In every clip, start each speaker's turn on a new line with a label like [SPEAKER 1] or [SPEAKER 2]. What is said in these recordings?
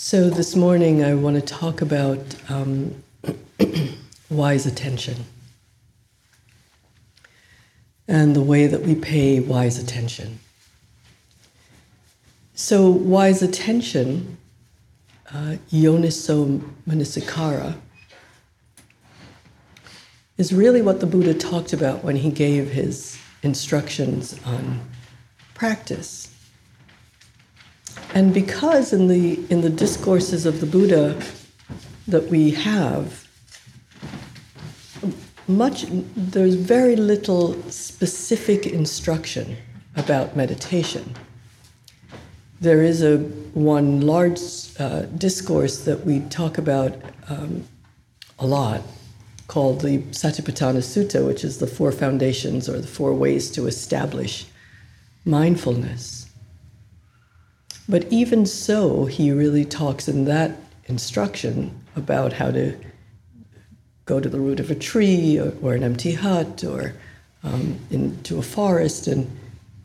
[SPEAKER 1] So, this morning I want to talk about um, wise attention and the way that we pay wise attention. So, wise attention, uh, yoniso manasikara, is really what the Buddha talked about when he gave his instructions on practice. And because in the in the discourses of the Buddha that we have, much there's very little specific instruction about meditation. There is a one large uh, discourse that we talk about um, a lot, called the Satipatthana Sutta, which is the four foundations or the four ways to establish mindfulness. But even so, he really talks in that instruction about how to go to the root of a tree or, or an empty hut or um, into a forest and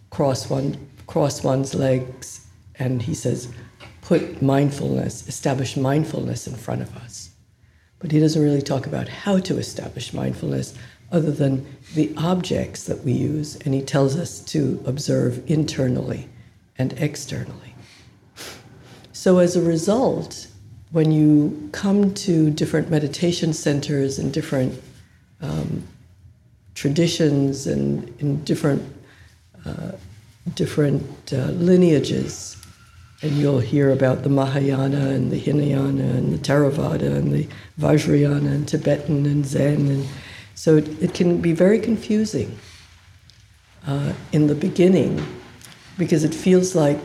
[SPEAKER 1] cross one cross one's legs. And he says, put mindfulness, establish mindfulness in front of us. But he doesn't really talk about how to establish mindfulness other than the objects that we use, and he tells us to observe internally and externally. So, as a result, when you come to different meditation centers and different um, traditions and in different uh, different uh, lineages, and you'll hear about the Mahayana and the Hinayana and the Theravada and the Vajrayana and Tibetan and Zen, and so it, it can be very confusing uh, in the beginning because it feels like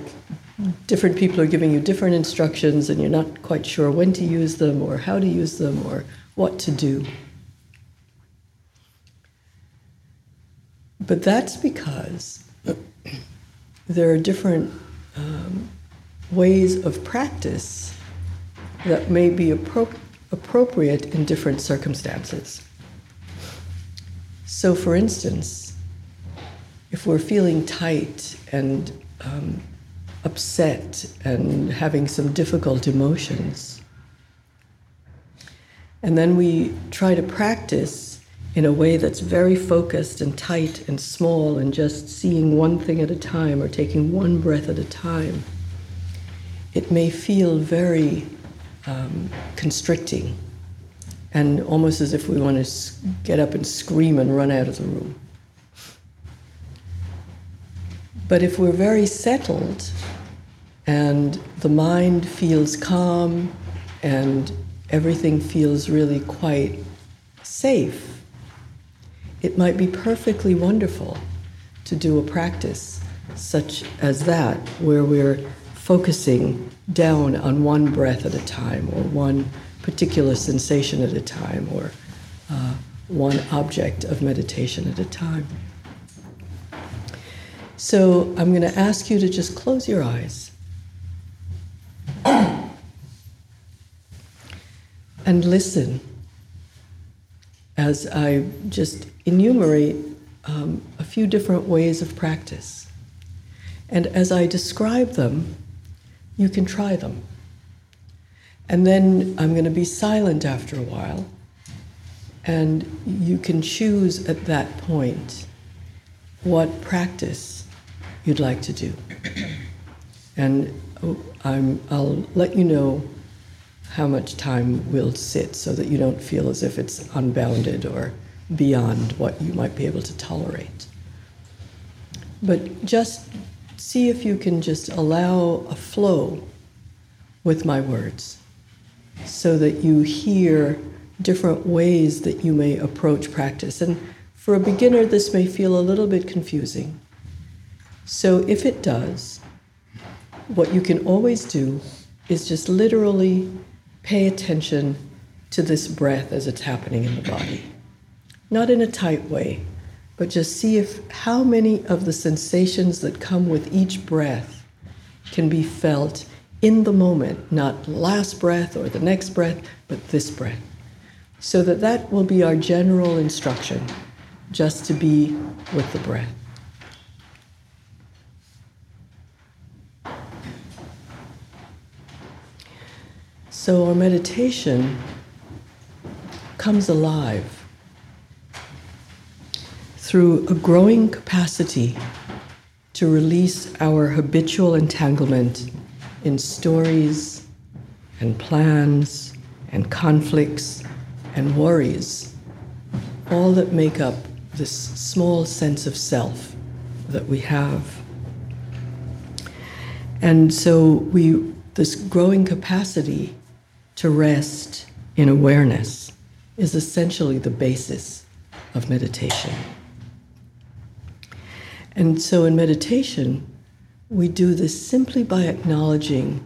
[SPEAKER 1] different people are giving you different instructions and you're not quite sure when to use them or how to use them or what to do. But that's because there are different um, ways of practice that may be appro- appropriate in different circumstances. So, for instance, if we're feeling tight and um, upset and having some difficult emotions. And then we try to practice in a way that's very focused and tight and small and just seeing one thing at a time or taking one breath at a time. It may feel very um, constricting and almost as if we want to get up and scream and run out of the room. But if we're very settled and the mind feels calm and everything feels really quite safe, it might be perfectly wonderful to do a practice such as that, where we're focusing down on one breath at a time or one particular sensation at a time or uh, one object of meditation at a time. So I'm going to ask you to just close your eyes. and listen as I just enumerate um, a few different ways of practice. And as I describe them, you can try them. And then I'm going to be silent after a while, and you can choose at that point what practice you'd like to do. And oh, I'm, I'll let you know how much time we'll sit so that you don't feel as if it's unbounded or beyond what you might be able to tolerate. But just see if you can just allow a flow with my words so that you hear different ways that you may approach practice. And for a beginner, this may feel a little bit confusing. So if it does, what you can always do is just literally pay attention to this breath as it's happening in the body. Not in a tight way, but just see if how many of the sensations that come with each breath can be felt in the moment, not last breath or the next breath, but this breath. So that that will be our general instruction, just to be with the breath. So our meditation comes alive through a growing capacity to release our habitual entanglement in stories and plans and conflicts and worries, all that make up this small sense of self that we have. And so we this growing capacity to rest in awareness is essentially the basis of meditation. And so in meditation, we do this simply by acknowledging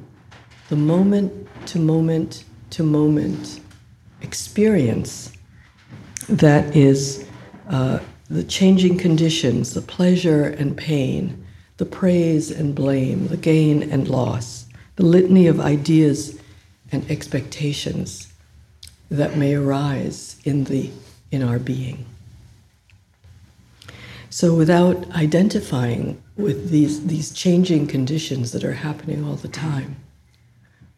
[SPEAKER 1] the moment to moment to moment experience that is uh, the changing conditions, the pleasure and pain, the praise and blame, the gain and loss, the litany of ideas and expectations that may arise in, the, in our being. So, without identifying with these, these changing conditions that are happening all the time,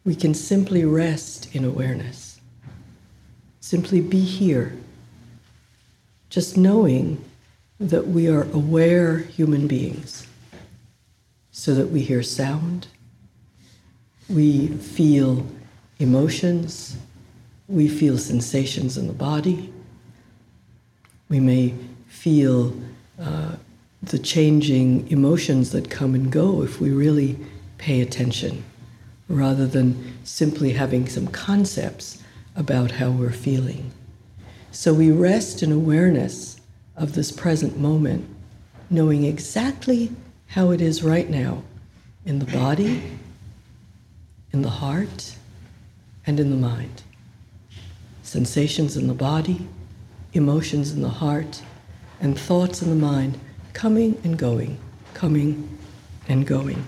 [SPEAKER 1] we can simply rest in awareness. Simply be here, just knowing that we are aware human beings, so that we hear sound, we feel emotions, we feel sensations in the body, we may feel uh, the changing emotions that come and go if we really pay attention, rather than simply having some concepts about how we're feeling. So we rest in awareness of this present moment, knowing exactly how it is right now in the body, in the heart, and in the mind. Sensations in the body, emotions in the heart, and thoughts in the mind coming and going, coming and going.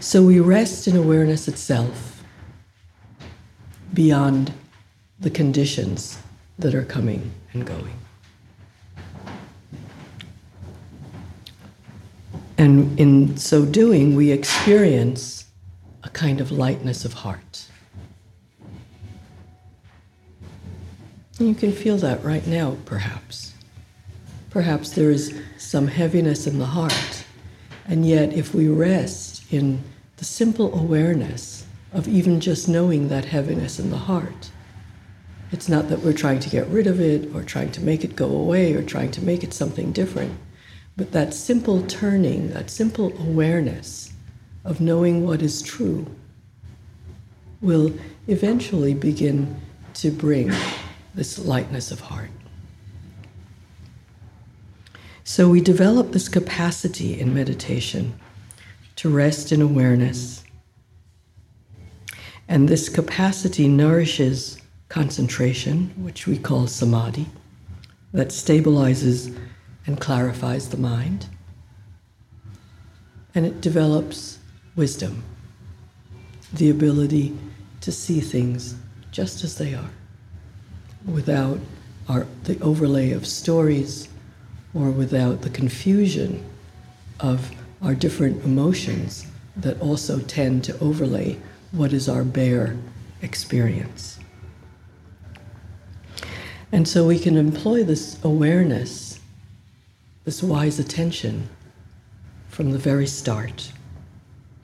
[SPEAKER 1] So we rest in awareness itself beyond the conditions that are coming and going. And in so doing, we experience kind of lightness of heart. And you can feel that right now, perhaps. Perhaps there is some heaviness in the heart. And yet, if we rest in the simple awareness of even just knowing that heaviness in the heart, it's not that we're trying to get rid of it or trying to make it go away or trying to make it something different, but that simple turning, that simple awareness of knowing what is true will eventually begin to bring this lightness of heart. So we develop this capacity in meditation to rest in awareness. And this capacity nourishes concentration, which we call samadhi, that stabilizes and clarifies the mind. And it develops wisdom, the ability to see things just as they are without our, the overlay of stories or without the confusion of our different emotions that also tend to overlay what is our bare experience. And so we can employ this awareness, this wise attention from the very start.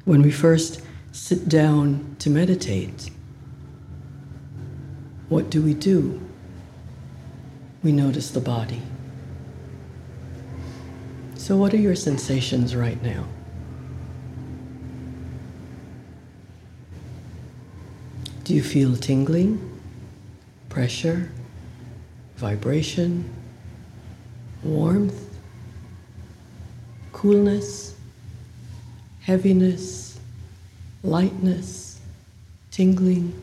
[SPEAKER 1] When we first sit down to meditate, what do we do? We notice the body. So, what are your sensations right now? Do you feel tingling, pressure, vibration, warmth, coolness, heaviness, lightness, tingling?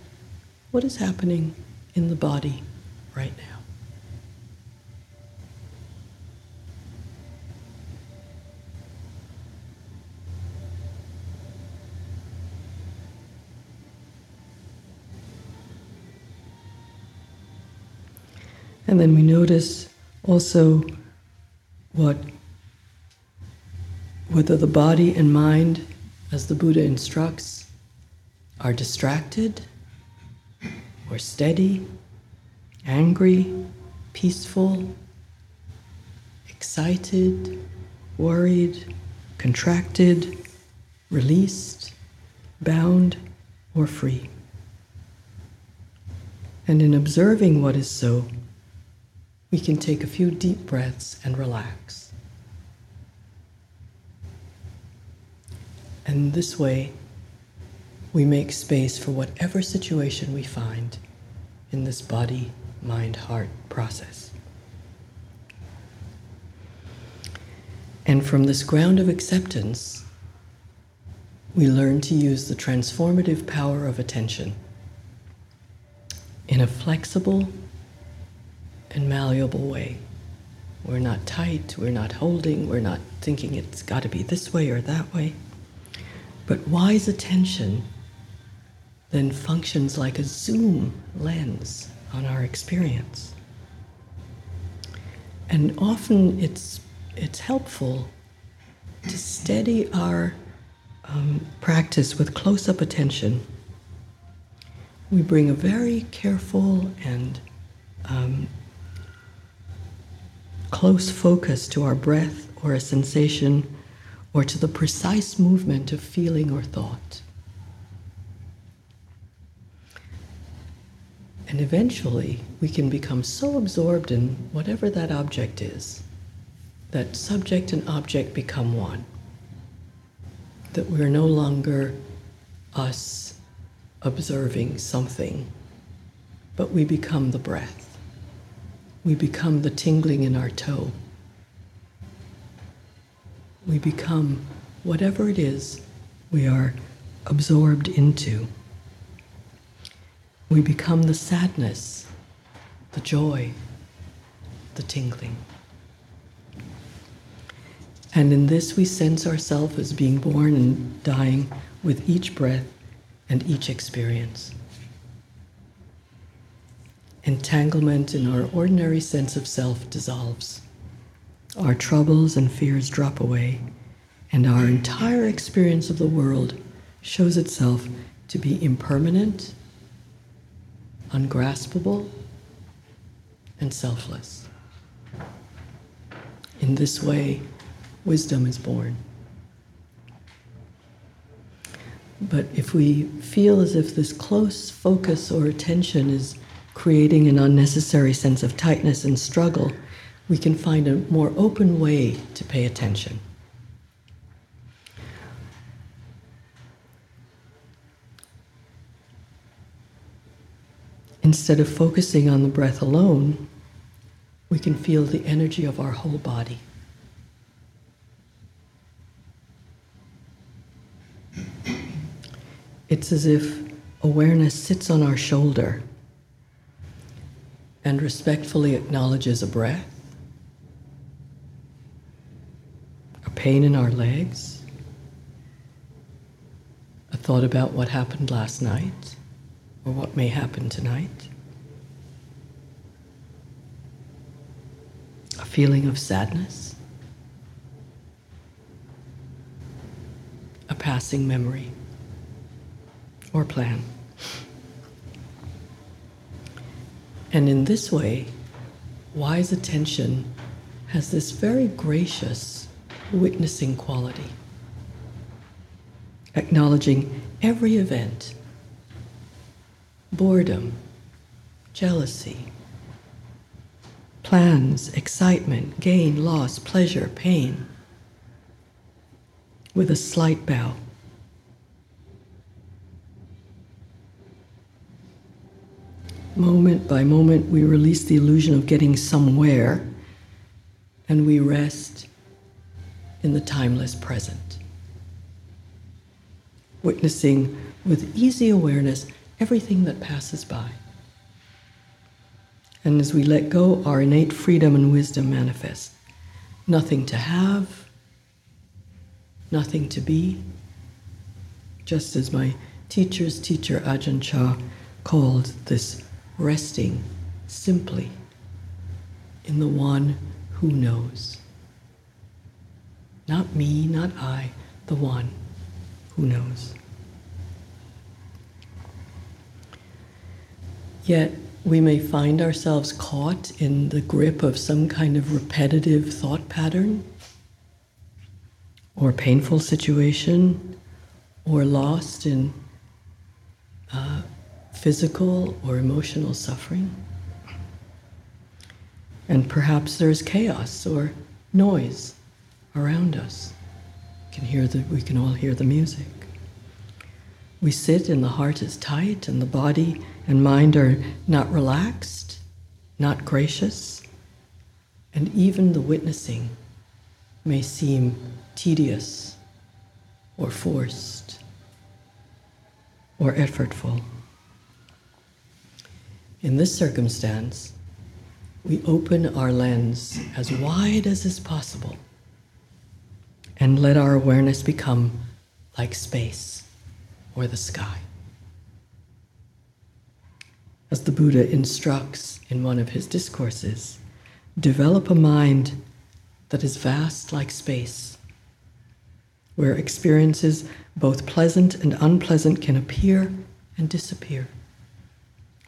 [SPEAKER 1] What is happening in the body right now? And then we notice also what whether the body and mind, as the Buddha instructs, are distracted or steady, angry, peaceful, excited, worried, contracted, released, bound, or free. And in observing what is so, we can take a few deep breaths and relax. And this way, we make space for whatever situation we find in this body, mind, heart process. And from this ground of acceptance, we learn to use the transformative power of attention in a flexible and malleable way. We're not tight, we're not holding, we're not thinking it's got to be this way or that way. But wise attention then functions like a zoom lens on our experience. And often it's, it's helpful to steady our um, practice with close up attention we bring a very careful and um, close focus to our breath or a sensation or to the precise movement of feeling or thought. And eventually, we can become so absorbed in whatever that object is that subject and object become one. That we're no longer us observing something, but we become the breath. We become the tingling in our toe. We become whatever it is we are absorbed into. We become the sadness, the joy, the tingling. And in this, we sense ourselves as being born and dying with each breath and each experience. Entanglement in our ordinary sense of self dissolves. Our troubles and fears drop away, and our entire experience of the world shows itself to be impermanent, ungraspable, and selfless. In this way, wisdom is born. But if we feel as if this close focus or attention is creating an unnecessary sense of tightness and struggle, we can find a more open way to pay attention. Instead of focusing on the breath alone, we can feel the energy of our whole body. It's as if awareness sits on our shoulder and respectfully acknowledges a breath, a pain in our legs, a thought about what happened last night or what may happen tonight, a feeling of sadness, a passing memory or plan. And in this way, wise attention has this very gracious witnessing quality, acknowledging every event boredom, jealousy, plans, excitement, gain, loss, pleasure, pain, with a slight bow. Moment by moment, we release the illusion of getting somewhere and we rest in the timeless present. Witnessing with easy awareness everything that passes by. And as we let go, our innate freedom and wisdom manifest. Nothing to have, nothing to be, just as my teacher's teacher, Ajahn Chah, called this resting simply in the one who knows. Not me, not I, the one who knows. Yet we may find ourselves caught in the grip of some kind of repetitive thought pattern or painful situation or lost in uh, physical or emotional suffering. And perhaps there's chaos or noise around us. Can hear the, we can all hear the music. We sit and the heart is tight and the body and mind are not relaxed, not gracious, and even the witnessing may seem tedious or forced or effortful. In this circumstance, we open our lens as wide as is possible and let our awareness become like space or the sky. As the Buddha instructs in one of his discourses, develop a mind that is vast like space, where experiences both pleasant and unpleasant can appear and disappear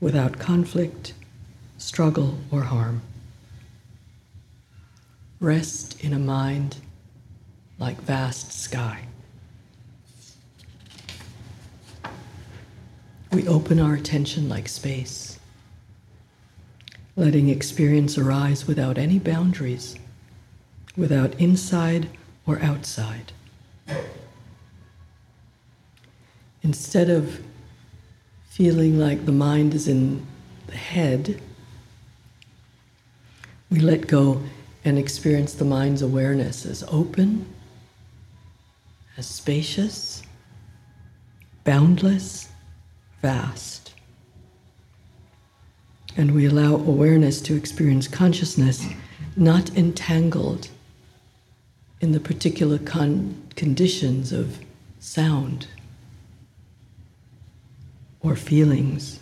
[SPEAKER 1] without conflict struggle, or harm. Rest in a mind like vast sky. We open our attention like space, letting experience arise without any boundaries, without inside or outside. Instead of feeling like the mind is in the head, we let go and experience the mind's awareness as open, as spacious, boundless, vast. And we allow awareness to experience consciousness not entangled in the particular con- conditions of sound or feelings,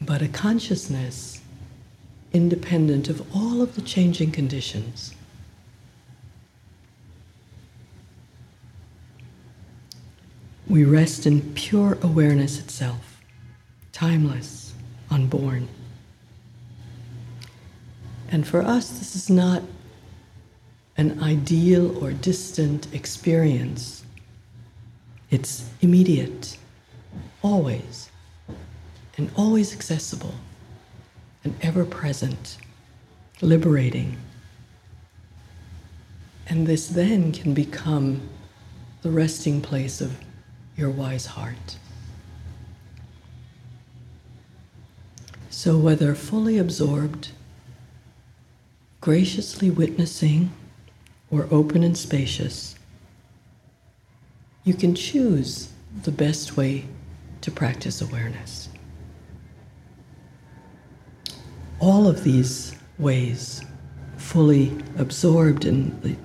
[SPEAKER 1] but a consciousness independent of all of the changing conditions. We rest in pure awareness itself, timeless, unborn. And for us, this is not an ideal or distant experience. It's immediate, always, and always accessible and ever present, liberating. And this then can become the resting place of your wise heart. So, whether fully absorbed, graciously witnessing, or open and spacious, you can choose the best way to practice awareness all of these ways, fully absorbed in the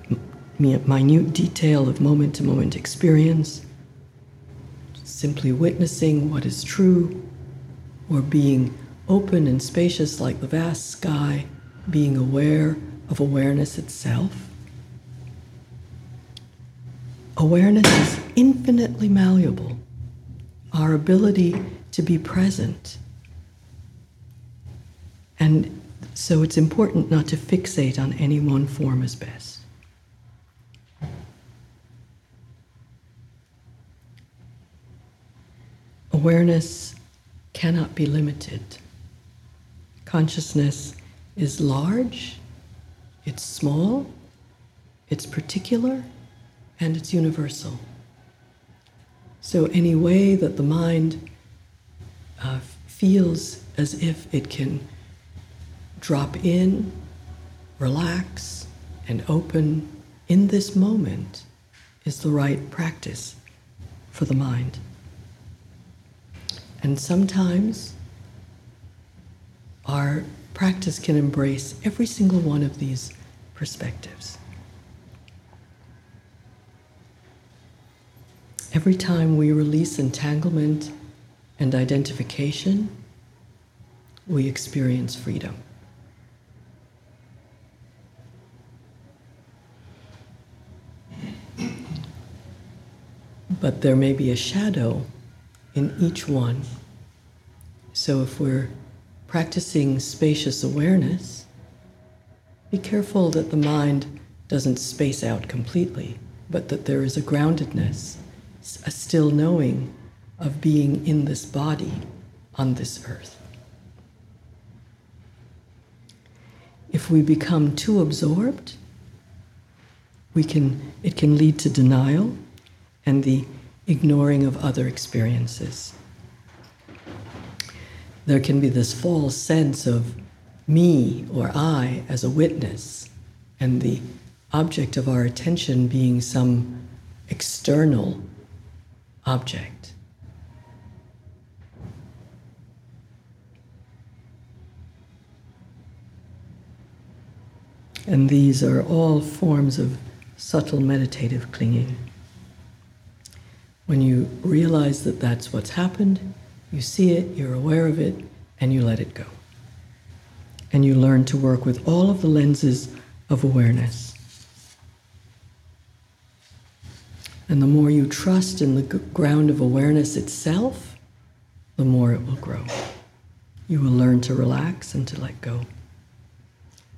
[SPEAKER 1] minute detail of moment to moment experience, simply witnessing what is true, or being open and spacious like the vast sky, being aware of awareness itself. Awareness is infinitely malleable. Our ability to be present and so it's important not to fixate on any one form as best. Awareness cannot be limited. Consciousness is large, it's small, it's particular, and it's universal. So, any way that the mind uh, feels as if it can drop in, relax, and open in this moment is the right practice for the mind. And sometimes our practice can embrace every single one of these perspectives. Every time we release entanglement and identification, we experience freedom. but there may be a shadow in each one. So if we're practicing spacious awareness, be careful that the mind doesn't space out completely, but that there is a groundedness, a still knowing of being in this body on this earth. If we become too absorbed, we can, it can lead to denial and the ignoring of other experiences. There can be this false sense of me or I as a witness, and the object of our attention being some external object. And these are all forms of subtle meditative clinging. When you realize that that's what's happened, you see it, you're aware of it, and you let it go. And you learn to work with all of the lenses of awareness. And the more you trust in the ground of awareness itself, the more it will grow. You will learn to relax and to let go.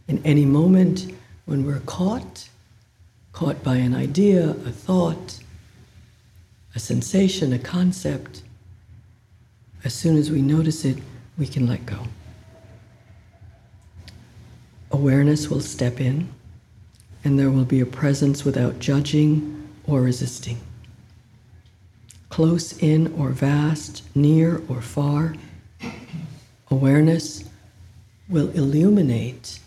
[SPEAKER 1] In any moment when we're caught, caught by an idea, a thought, a sensation, a concept, as soon as we notice it, we can let go. Awareness will step in, and there will be a presence without judging or resisting. Close in or vast, near or far, awareness will illuminate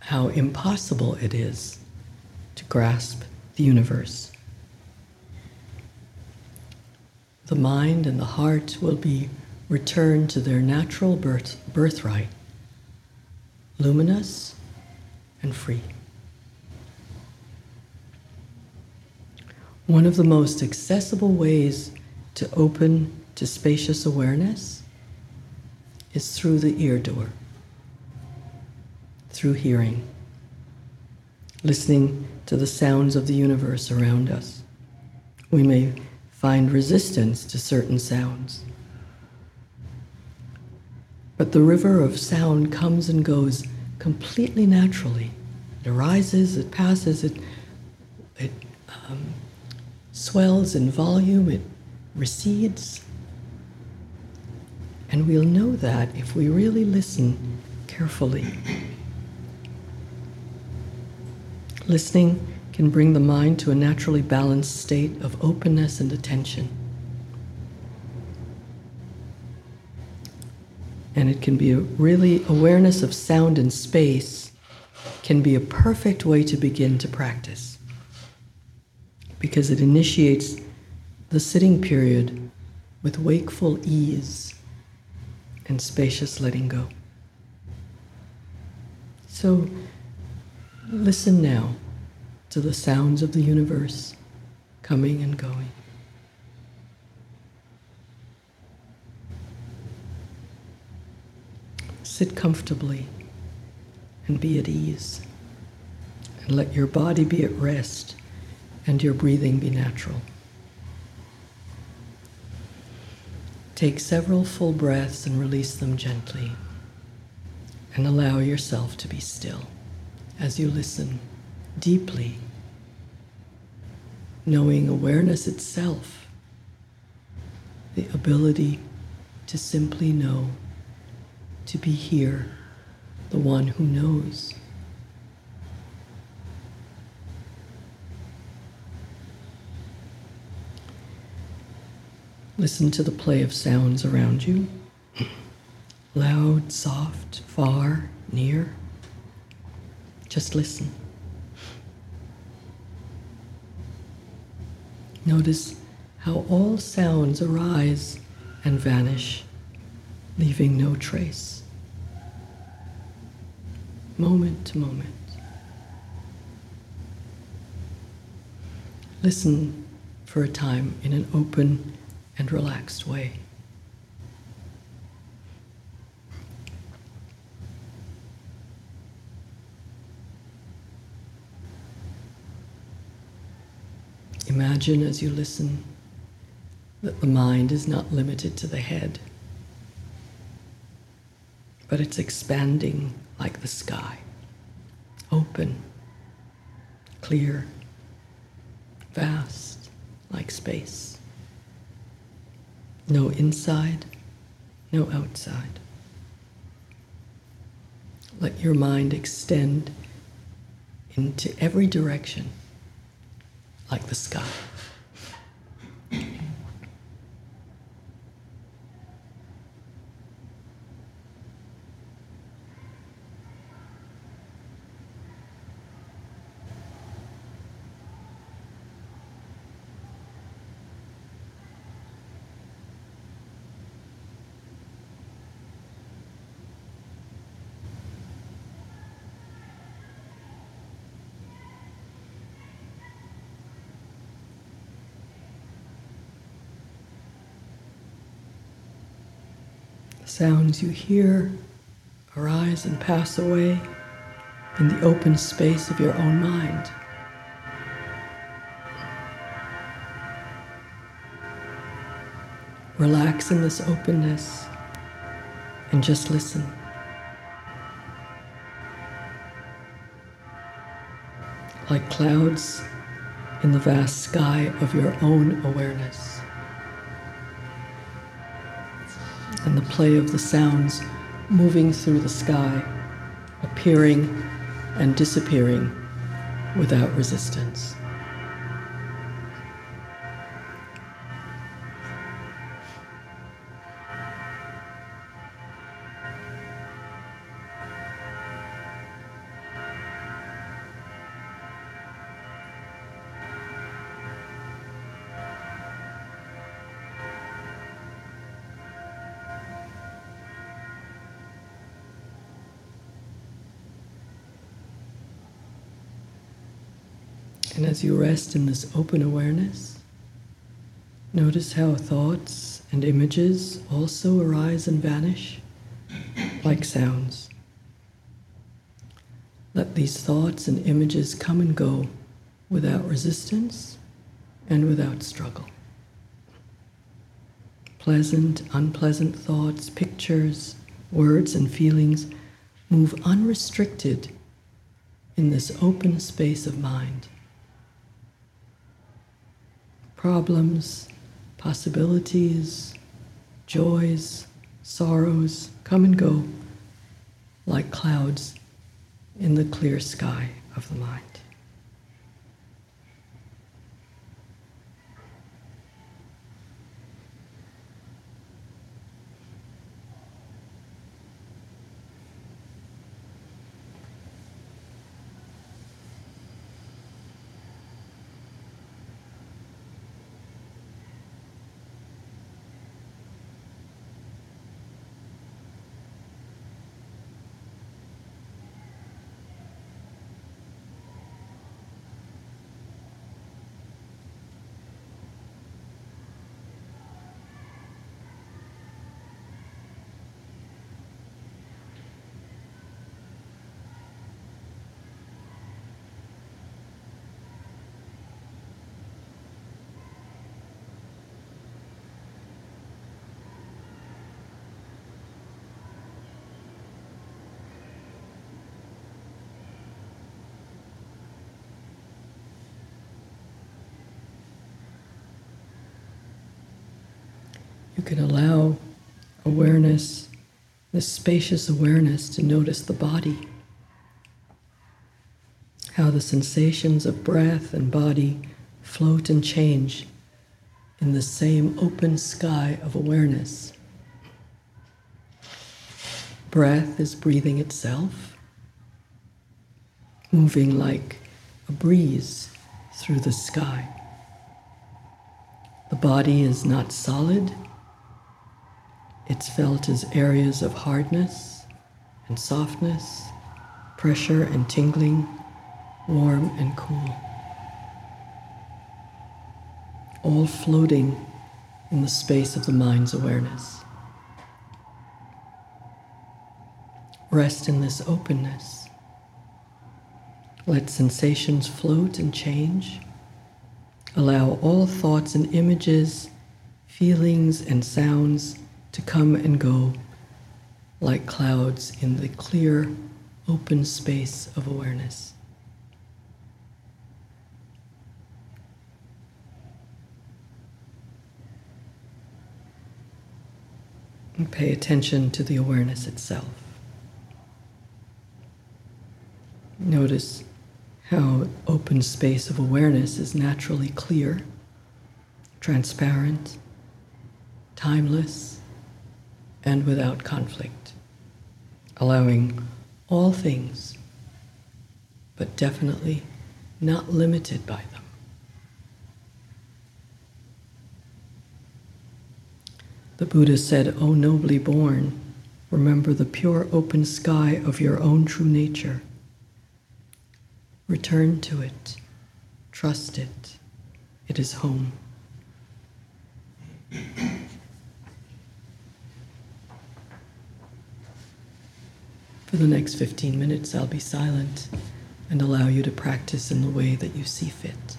[SPEAKER 1] how impossible it is to grasp the universe. The mind and the heart will be returned to their natural birth, birthright, luminous and free. One of the most accessible ways to open to spacious awareness is through the ear door, through hearing, listening to the sounds of the universe around us. We may find resistance to certain sounds. But the river of sound comes and goes completely naturally. It arises, it passes, it, it um, swells in volume, it recedes. And we'll know that if we really listen carefully. Listening can bring the mind to a naturally balanced state of openness and attention. And it can be a really awareness of sound and space can be a perfect way to begin to practice because it initiates the sitting period with wakeful ease and spacious letting go. So Listen now to the sounds of the universe coming and going. Sit comfortably and be at ease. And let your body be at rest and your breathing be natural. Take several full breaths and release them gently. And allow yourself to be still as you listen deeply, knowing awareness itself, the ability to simply know, to be here, the one who knows. Listen to the play of sounds around you loud, soft, far, near. Just listen. Notice how all sounds arise and vanish, leaving no trace. Moment to moment. Listen for a time in an open and relaxed way. Imagine as you listen that the mind is not limited to the head, but it's expanding like the sky, open, clear, vast like space. No inside, no outside. Let your mind extend into every direction like the sky. Sounds you hear arise and pass away in the open space of your own mind. Relax in this openness and just listen. Like clouds in the vast sky of your own awareness. And the play of the sounds moving through the sky, appearing and disappearing without resistance. And as you rest in this open awareness, notice how thoughts and images also arise and vanish like sounds. Let these thoughts and images come and go without resistance and without struggle. Pleasant, unpleasant thoughts, pictures, words, and feelings move unrestricted in this open space of mind problems, possibilities, joys, sorrows come and go like clouds in the clear sky of the mind. You can allow awareness, this spacious awareness, to notice the body. How the sensations of breath and body float and change in the same open sky of awareness. Breath is breathing itself, moving like a breeze through the sky. The body is not solid, it's felt as areas of hardness and softness, pressure and tingling, warm and cool. All floating in the space of the mind's awareness. Rest in this openness. Let sensations float and change. Allow all thoughts and images, feelings and sounds to come and go like clouds in the clear, open space of awareness. And pay attention to the awareness itself. Notice how open space of awareness is naturally clear, transparent, timeless, and without conflict, allowing all things, but definitely not limited by them. The Buddha said, O nobly born, remember the pure open sky of your own true nature Return to it. Trust it. It is home. For the next 15 minutes, I'll be silent and allow you to practice in the way that you see fit.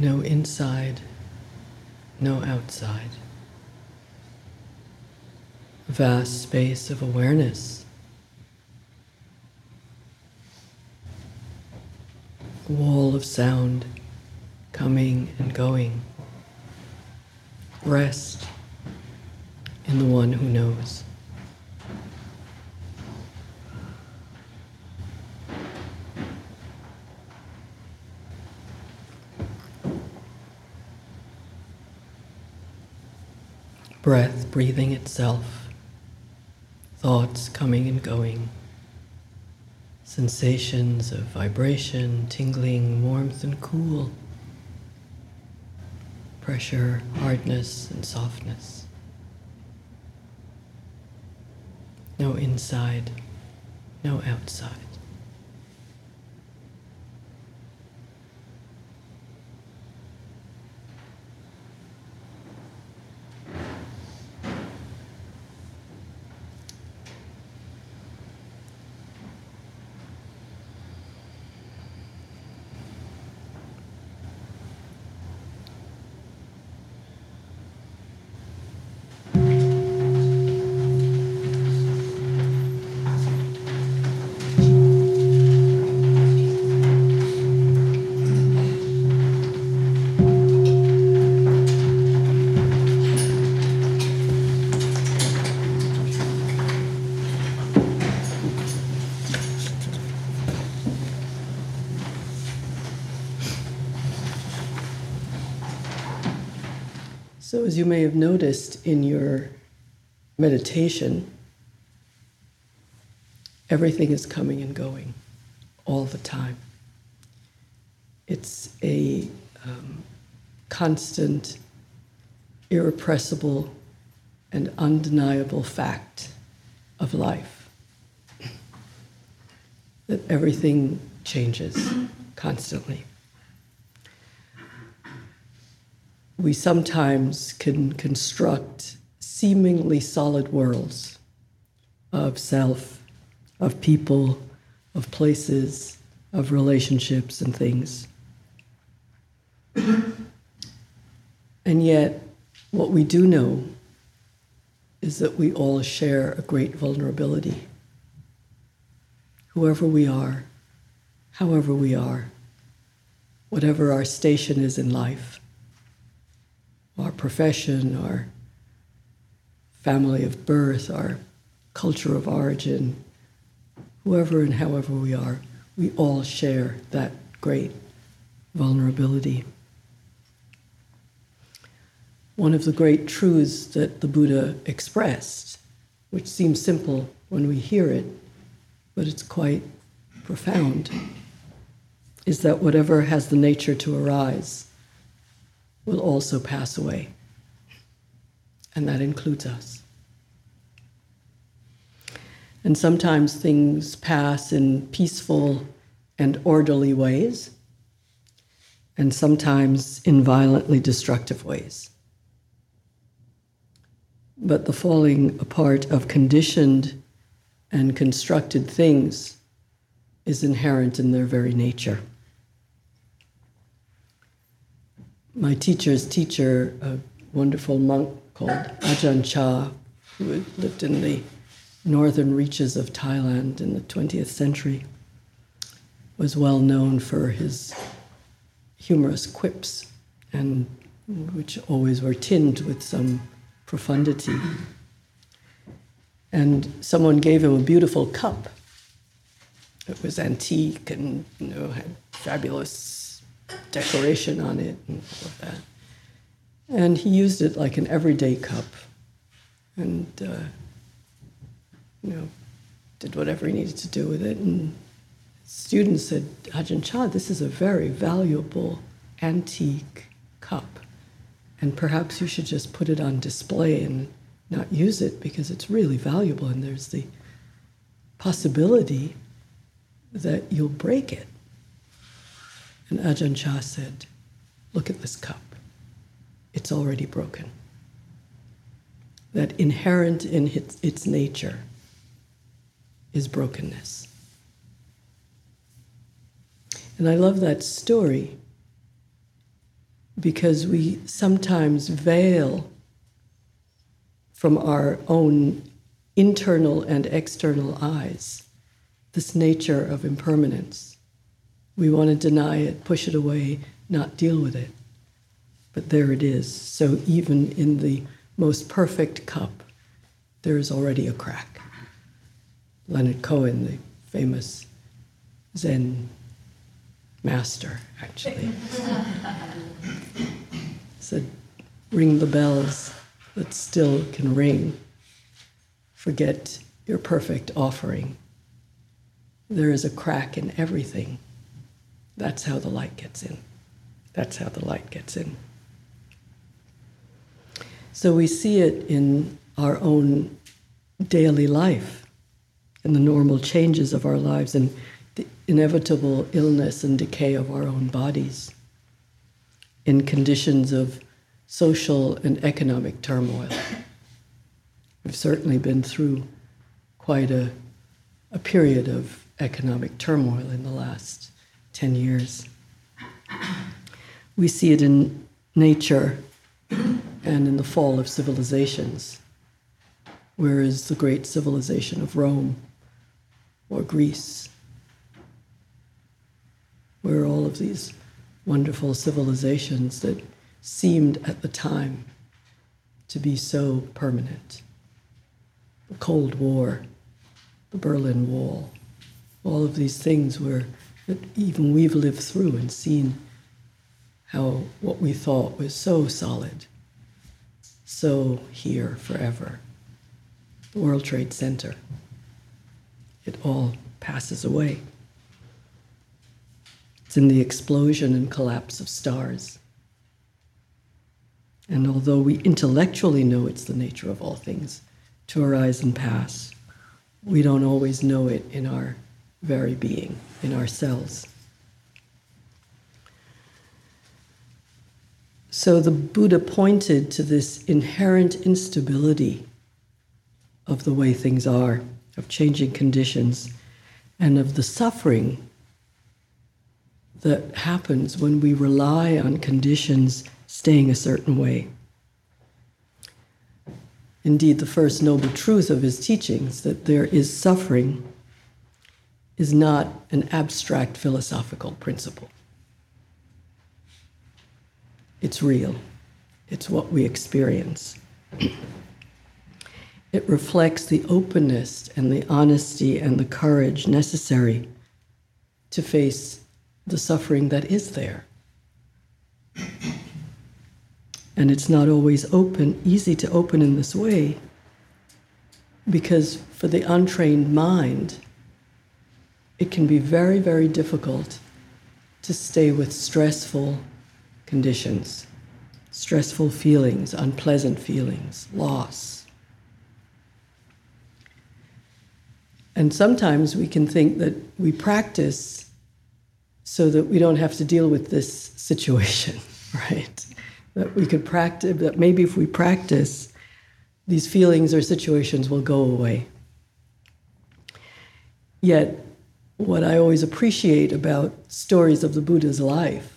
[SPEAKER 1] No inside, no outside. Vast space of awareness. Wall of sound coming and going. Rest in the one who knows. Breath breathing itself, thoughts coming and going, sensations of vibration, tingling, warmth, and cool, pressure, hardness, and softness. No inside, no outside. So, as you may have noticed in your meditation, everything is coming and going all the time. It's a um, constant, irrepressible, and undeniable fact of life that everything changes constantly. We sometimes can construct seemingly solid worlds of self, of people, of places, of relationships and things. and yet, what we do know is that we all share a great vulnerability. Whoever we are, however we are, whatever our station is in life our profession, our family of birth, our culture of origin, whoever and however we are, we all share that great vulnerability. One of the great truths that the Buddha expressed which seems simple when we hear it, but it's quite profound, is that whatever has the nature to arise will also pass away. And that includes us. And sometimes things pass in peaceful and orderly ways, and sometimes in violently destructive ways. But the falling apart of conditioned and constructed things is inherent in their very nature. My teacher's teacher, a wonderful monk called Ajahn Chah, who lived in the northern reaches of Thailand in the 20th century, was well known for his humorous quips, and which always were tinged with some profundity. And someone gave him a beautiful cup. It was antique and you know had fabulous decoration on it and all of that. And he used it like an everyday cup, and uh, you know did whatever he needed to do with it. And students said, Ajahn Chah, this is a very valuable antique cup, and perhaps you should just put it on display and not use it because it's really valuable, and there's the possibility that you'll break it. And Ajahn Chah said, Look at this cup. It's already broken. That inherent in its, its nature is brokenness. And I love that story because we sometimes veil from our own internal and external eyes this nature of impermanence. We want to deny it, push it away, not deal with it. But there it is. So even in the most perfect cup, there is already a crack. Leonard Cohen, the famous Zen master, actually, said, Ring the bells that still can ring. Forget your perfect offering. There is a crack in everything. That's how the light gets in. That's how the light gets in. So we see it in our own daily life, in the normal changes of our lives, and the inevitable illness and decay of our own bodies, in conditions of social and economic turmoil. We've certainly been through quite a, a period of economic turmoil in the last 10 years. We see it in nature and in the fall of civilizations. Where is the great civilization of Rome or Greece? Where are all of these wonderful civilizations that seemed at the time to be so permanent? The Cold War, the Berlin Wall, all of these things were that even we've lived through and seen how what we thought was so solid, so here forever. The World Trade Center, it all passes away. It's in the explosion and collapse of stars. And although we intellectually know it's the nature of all things to arise and pass, we don't always know it in our very being, in ourselves. So the Buddha pointed to this inherent instability of the way things are, of changing conditions, and of the suffering that happens when we rely on conditions staying a certain way. Indeed, the first noble truth of his teachings that there is suffering is not an abstract philosophical principle. It's real, it's what we experience. it reflects the openness and the honesty and the courage necessary to face the suffering that is there. And it's not always open, easy to open in this way because for the untrained mind, it can be very, very difficult to stay with stressful conditions, stressful feelings, unpleasant feelings, loss. And sometimes we can think that we practice so that we don't have to deal with this situation, right? That we could practice, that maybe if we practice, these feelings or situations will go away. Yet, what I always appreciate about stories of the Buddha's life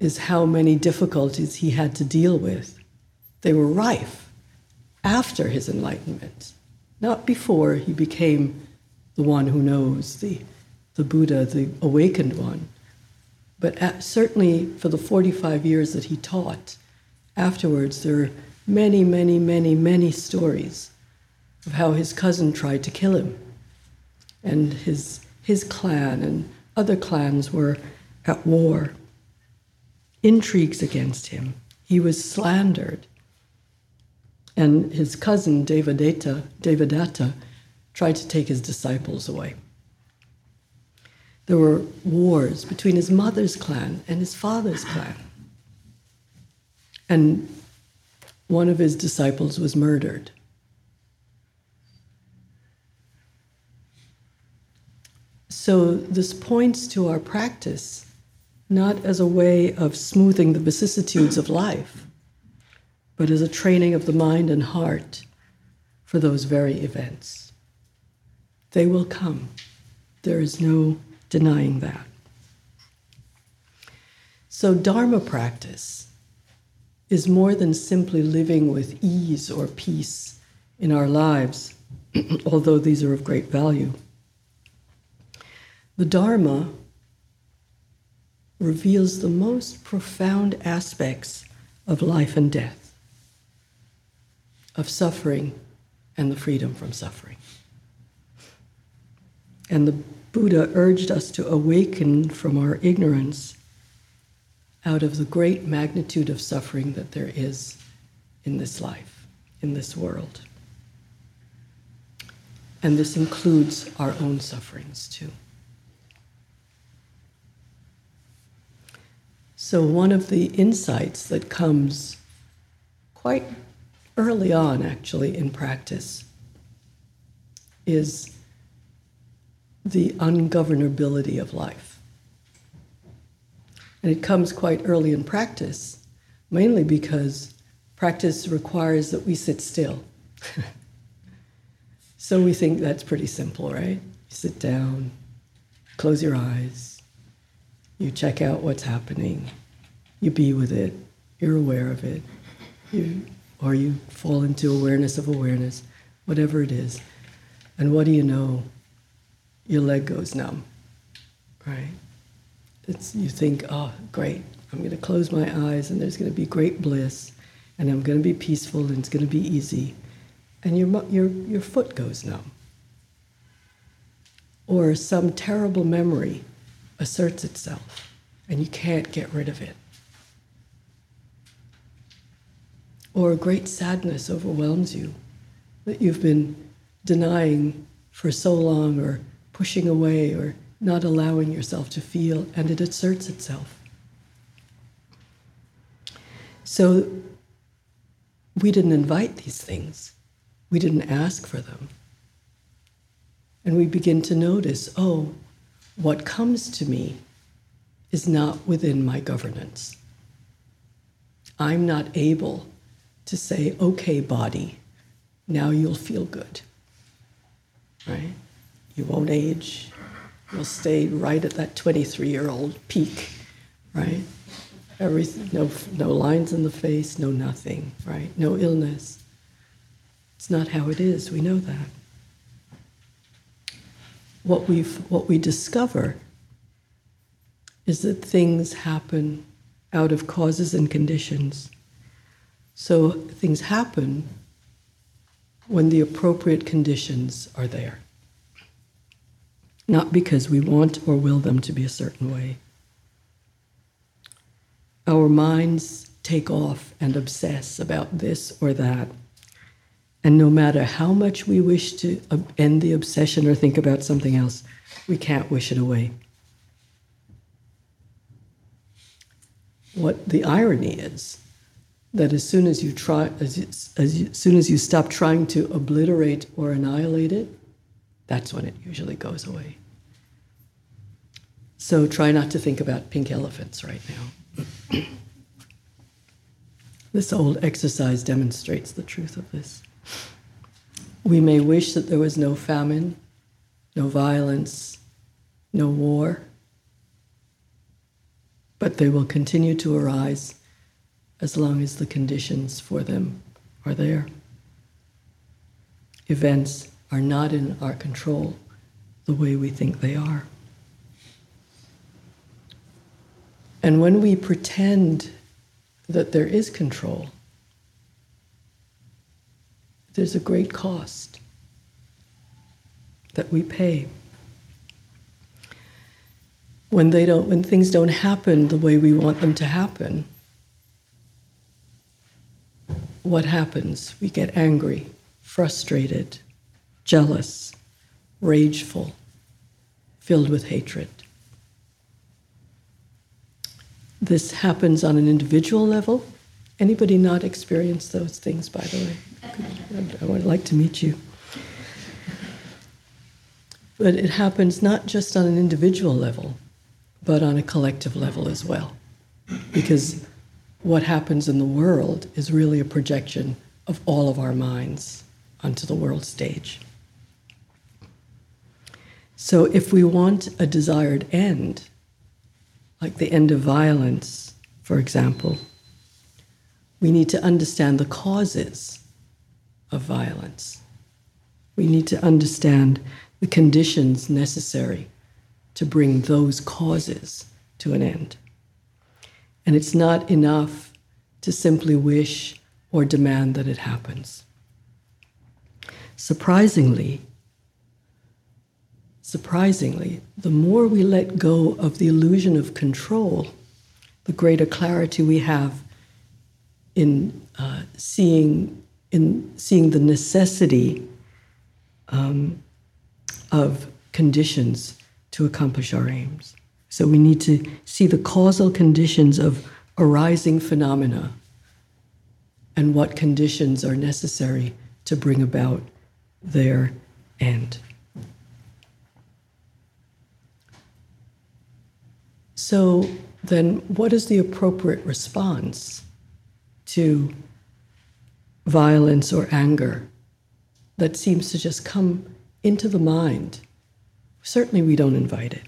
[SPEAKER 1] is how many difficulties he had to deal with. They were rife after his enlightenment, not before he became the one who knows, the, the Buddha, the awakened one. But at, certainly for the 45 years that he taught, afterwards, there are many, many, many, many stories of how his cousin tried to kill him. And his, his clan and other clans were at war, intrigues against him. He was slandered. And his cousin, Devadatta, Devadatta tried to take his disciples away. There were wars between his mother's clan and his father's clan. And one of his disciples was murdered. So, this points to our practice not as a way of smoothing the vicissitudes of life, but as a training of the mind and heart for those very events. They will come. There is no denying that. So, Dharma practice is more than simply living with ease or peace in our lives, although these are of great value. The Dharma reveals the most profound aspects of life and death, of suffering and the freedom from suffering. And the Buddha urged us to awaken from our ignorance out of the great magnitude of suffering that there is in this life, in this world. And this includes our own sufferings too. So, one of the insights that comes quite early on, actually, in practice is the ungovernability of life. And it comes quite early in practice, mainly because practice requires that we sit still. so we think that's pretty simple, right? Sit down, close your eyes, you check out what's happening, you be with it, you're aware of it, you, or you fall into awareness of awareness, whatever it is. And what do you know? Your leg goes numb, right? it's, you think, oh, great, I'm going to close my eyes and there's going to be great bliss and I'm going to be peaceful and it's going to be easy. And your, your, your foot goes numb. Or some terrible memory asserts itself and you can't get rid of it. Or a great sadness overwhelms you that you've been denying for so long or pushing away or not allowing yourself to feel, and it asserts itself. So we didn't invite these things, we didn't ask for them. And we begin to notice oh, what comes to me is not within my governance. I'm not able to say, okay, body, now you'll feel good. Right? You won't age, You'll stay right at that 23 year old peak, right? Everything, no, no lines in the face, no nothing, right? No illness. It's not how it is. We know that. What, we what we discover is that things happen out of causes and conditions. So things happen when the appropriate conditions are there not because we want or will them to be a certain way. Our minds take off and obsess about this or that, And no matter how much we wish to end the obsession or think about something else, we can't wish it away. What the irony is that as soon as you try, as, as, you, as soon as you stop trying to obliterate or annihilate it, that's when it usually goes away. So try not to think about pink elephants right now. this old exercise demonstrates the truth of this. We may wish that there was no famine, no violence, no war, but they will continue to arise as long as the conditions for them are there. Events are not in our control the way we think they are. And when we pretend that there is control, there's a great cost that we pay. When, they don't, when things don't happen the way we want them to happen, what happens? We get angry, frustrated, jealous, rageful, filled with hatred. This happens on an individual level. Anybody not experience those things, by the way? I would like to meet you. But it happens not just on an individual level, but on a collective level as well. Because what happens in the world is really a projection of all of our minds onto the world stage. So if we want a desired end, like the end of violence, for example, we need to understand the causes of violence. We need to understand the conditions necessary to bring those causes to an end. And it's not enough to simply wish or demand that it happens. Surprisingly, surprisingly, the more we let go of the illusion of control, the greater clarity we have in uh, seeing in seeing the necessity um, of conditions to accomplish our aims. So we need to see the causal conditions of arising phenomena and what conditions are necessary to bring about their end. So, then, what is the appropriate response to violence or anger that seems to just come into the mind? Certainly, we don't invite it.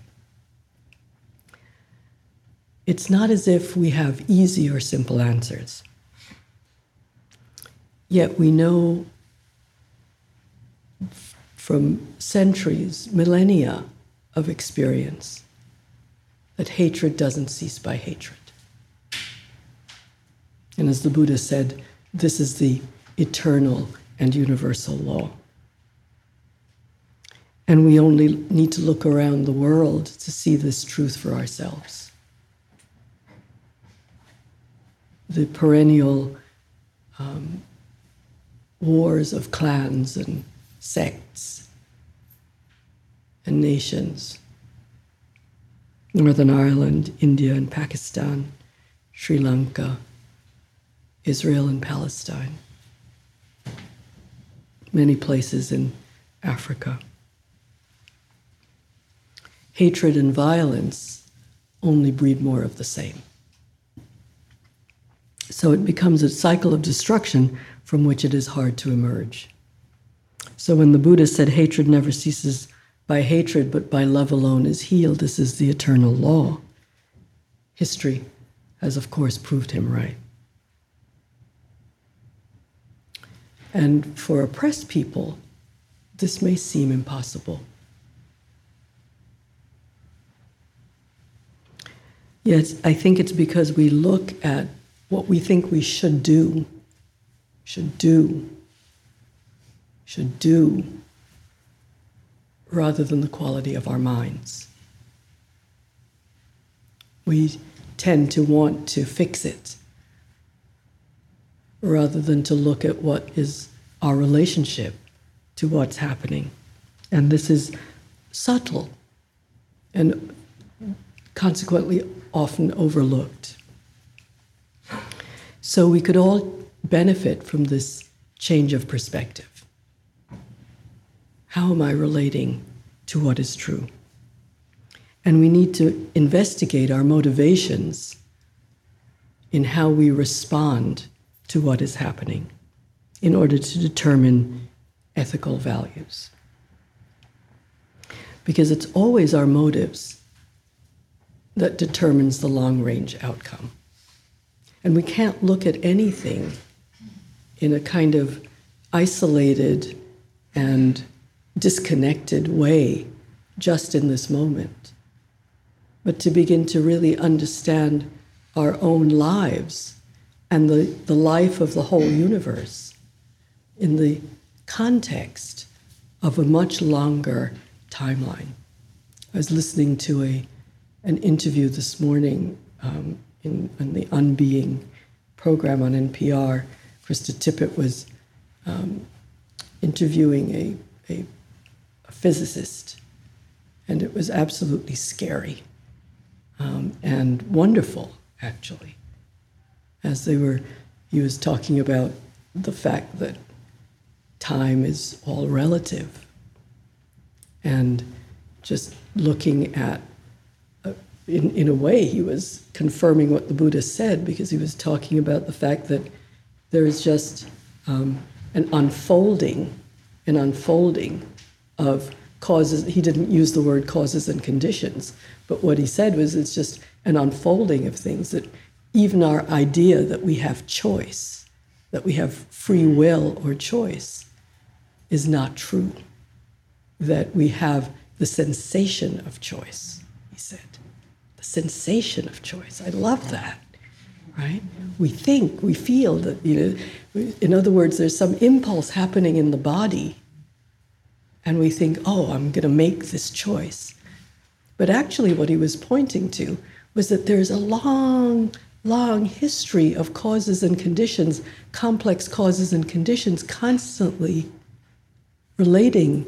[SPEAKER 1] It's not as if we have easy or simple answers. Yet we know from centuries, millennia of experience, that hatred doesn't cease by hatred. And as the Buddha said, this is the eternal and universal law. And we only need to look around the world to see this truth for ourselves. The perennial um, wars of clans and sects and nations. Northern Ireland, India and Pakistan, Sri Lanka, Israel and Palestine, many places in Africa. Hatred and violence only breed more of the same. So it becomes a cycle of destruction from which it is hard to emerge. So when the Buddha said hatred never ceases by hatred, but by love alone is healed, this is the eternal law. History has, of course, proved him right. And for oppressed people, this may seem impossible. Yet, I think it's because we look at what we think we should do should do, should do, rather than the quality of our minds. We tend to want to fix it rather than to look at what is our relationship to what's happening. And this is subtle and consequently often overlooked. So we could all benefit from this change of perspective. How am I relating to what is true? And we need to investigate our motivations in how we respond to what is happening in order to determine ethical values. Because it's always our motives that determines the long range outcome. And we can't look at anything in a kind of isolated and disconnected way just in this moment, but to begin to really understand our own lives and the, the life of the whole universe in the context of a much longer timeline. I was listening to a, an interview this morning um, in, in, the On Being program on NPR. Krista Tippett was um, interviewing a, a, a, physicist, and it was absolutely scary um, and wonderful, actually. As they were, he was talking about the fact that time is all relative. And just looking at, uh, in, in a way, he was confirming what the Buddha said because he was talking about the fact that there is just um, an unfolding, an unfolding of causes. He didn't use the word causes and conditions, but what he said was it's just an unfolding of things that even our idea that we have choice, that we have free will or choice, is not true. That we have the sensation of choice, he said. The sensation of choice. I love that, right? We think, we feel that, you know, in other words, there's some impulse happening in the body, and we think, oh, I'm going to make this choice. But actually, what he was pointing to was that there's a long, long history of causes and conditions, complex causes and conditions, constantly relating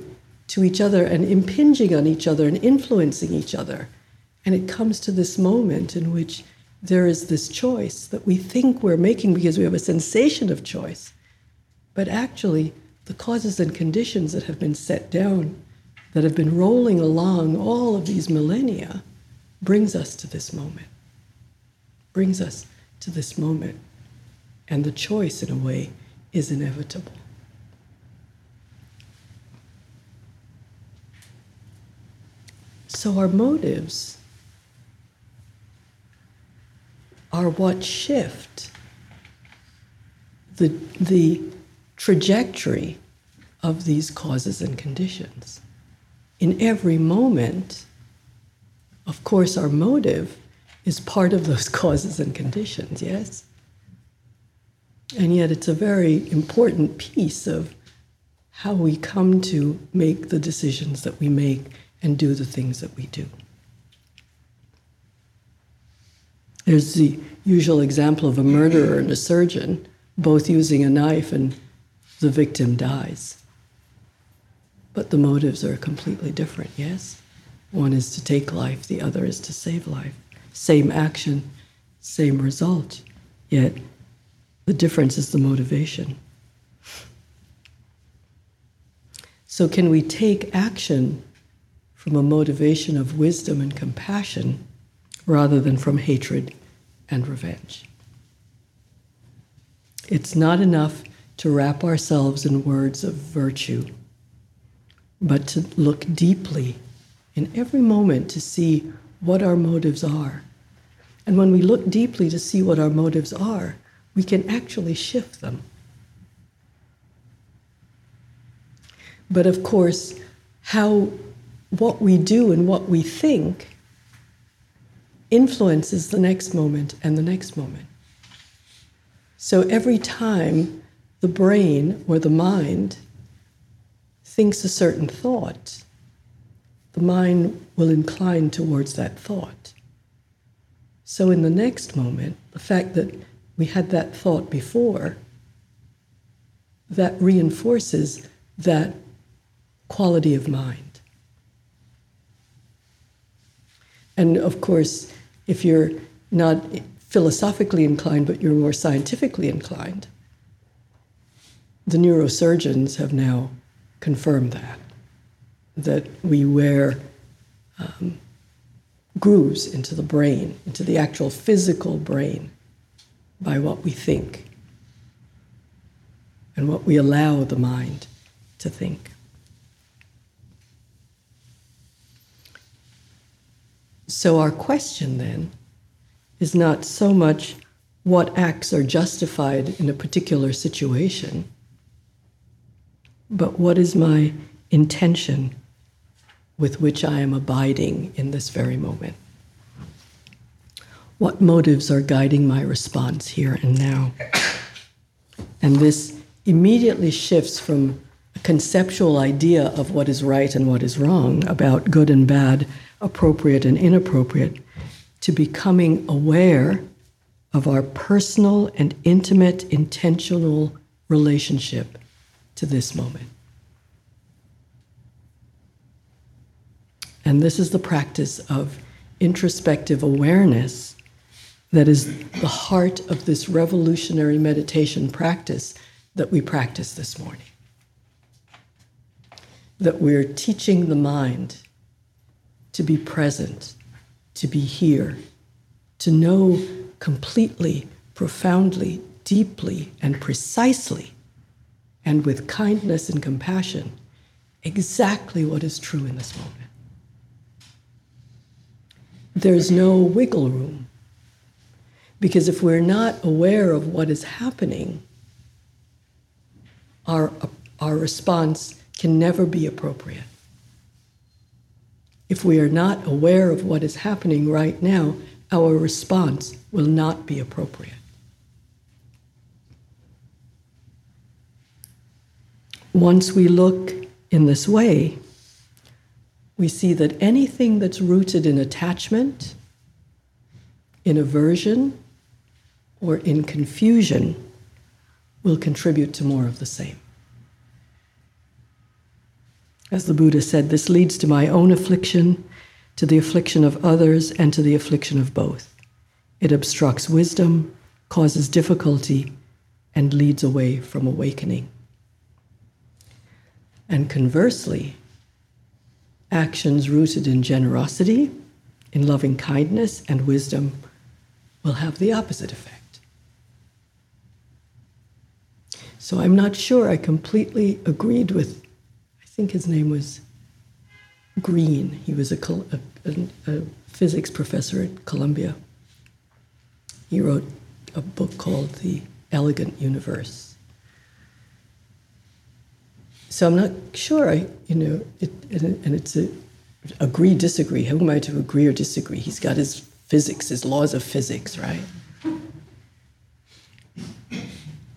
[SPEAKER 1] to each other and impinging on each other and influencing each other. And it comes to this moment in which there is this choice that we think we're making because we have a sensation of choice. But actually, the causes and conditions that have been set down, that have been rolling along all of these millennia, brings us to this moment. Brings us to this moment. And the choice, in a way, is inevitable. So our motives are what shift the, the trajectory of these causes and conditions. In every moment, of course, our motive is part of those causes and conditions, yes? And yet, it's a very important piece of how we come to make the decisions that we make and do the things that we do. There's the usual example of a murderer and a surgeon both using a knife and the victim dies. But the motives are completely different, yes? One is to take life, the other is to save life. Same action, same result, yet the difference is the motivation. So, can we take action from a motivation of wisdom and compassion rather than from hatred and revenge. It's not enough to wrap ourselves in words of virtue, but to look deeply in every moment to see what our motives are. And when we look deeply to see what our motives are, we can actually shift them. But of course, how what we do and what we think influences the next moment and the next moment. So every time the brain or the mind thinks a certain thought, the mind will incline towards that thought. So in the next moment, the fact that we had that thought before, that reinforces that quality of mind. And of course, if you're not philosophically inclined, but you're more scientifically inclined, the neurosurgeons have now confirmed that, that we wear um, grooves into the brain, into the actual physical brain, by what we think and what we allow the mind to think. So, our question then is not so much what acts are justified in a particular situation, but what is my intention with which I am abiding in this very moment? What motives are guiding my response here and now? And this immediately shifts from a conceptual idea of what is right and what is wrong, about good and bad, appropriate and inappropriate, to becoming aware of our personal and intimate intentional relationship to this moment. And this is the practice of introspective awareness that is the heart of this revolutionary meditation practice that we practice this morning. That we're teaching the mind to be present, to be here, to know completely, profoundly, deeply, and precisely, and with kindness and compassion, exactly what is true in this moment. There's no wiggle room. Because if we're not aware of what is happening, our, our response can never be appropriate. If we are not aware of what is happening right now, our response will not be appropriate. Once we look in this way, we see that anything that's rooted in attachment, in aversion, or in confusion will contribute to more of the same. As the Buddha said, this leads to my own affliction, to the affliction of others, and to the affliction of both. It obstructs wisdom, causes difficulty, and leads away from awakening. And conversely, actions rooted in generosity, in loving kindness, and wisdom will have the opposite effect. So I'm not sure I completely agreed with, I think his name was Greene. He was a, a, a physics professor at Columbia. He wrote a book called The Elegant Universe. So I'm not sure, I, you know, it, and, it's a agree, disagree. Who am I to agree or disagree? He's got his physics, his laws of physics, right?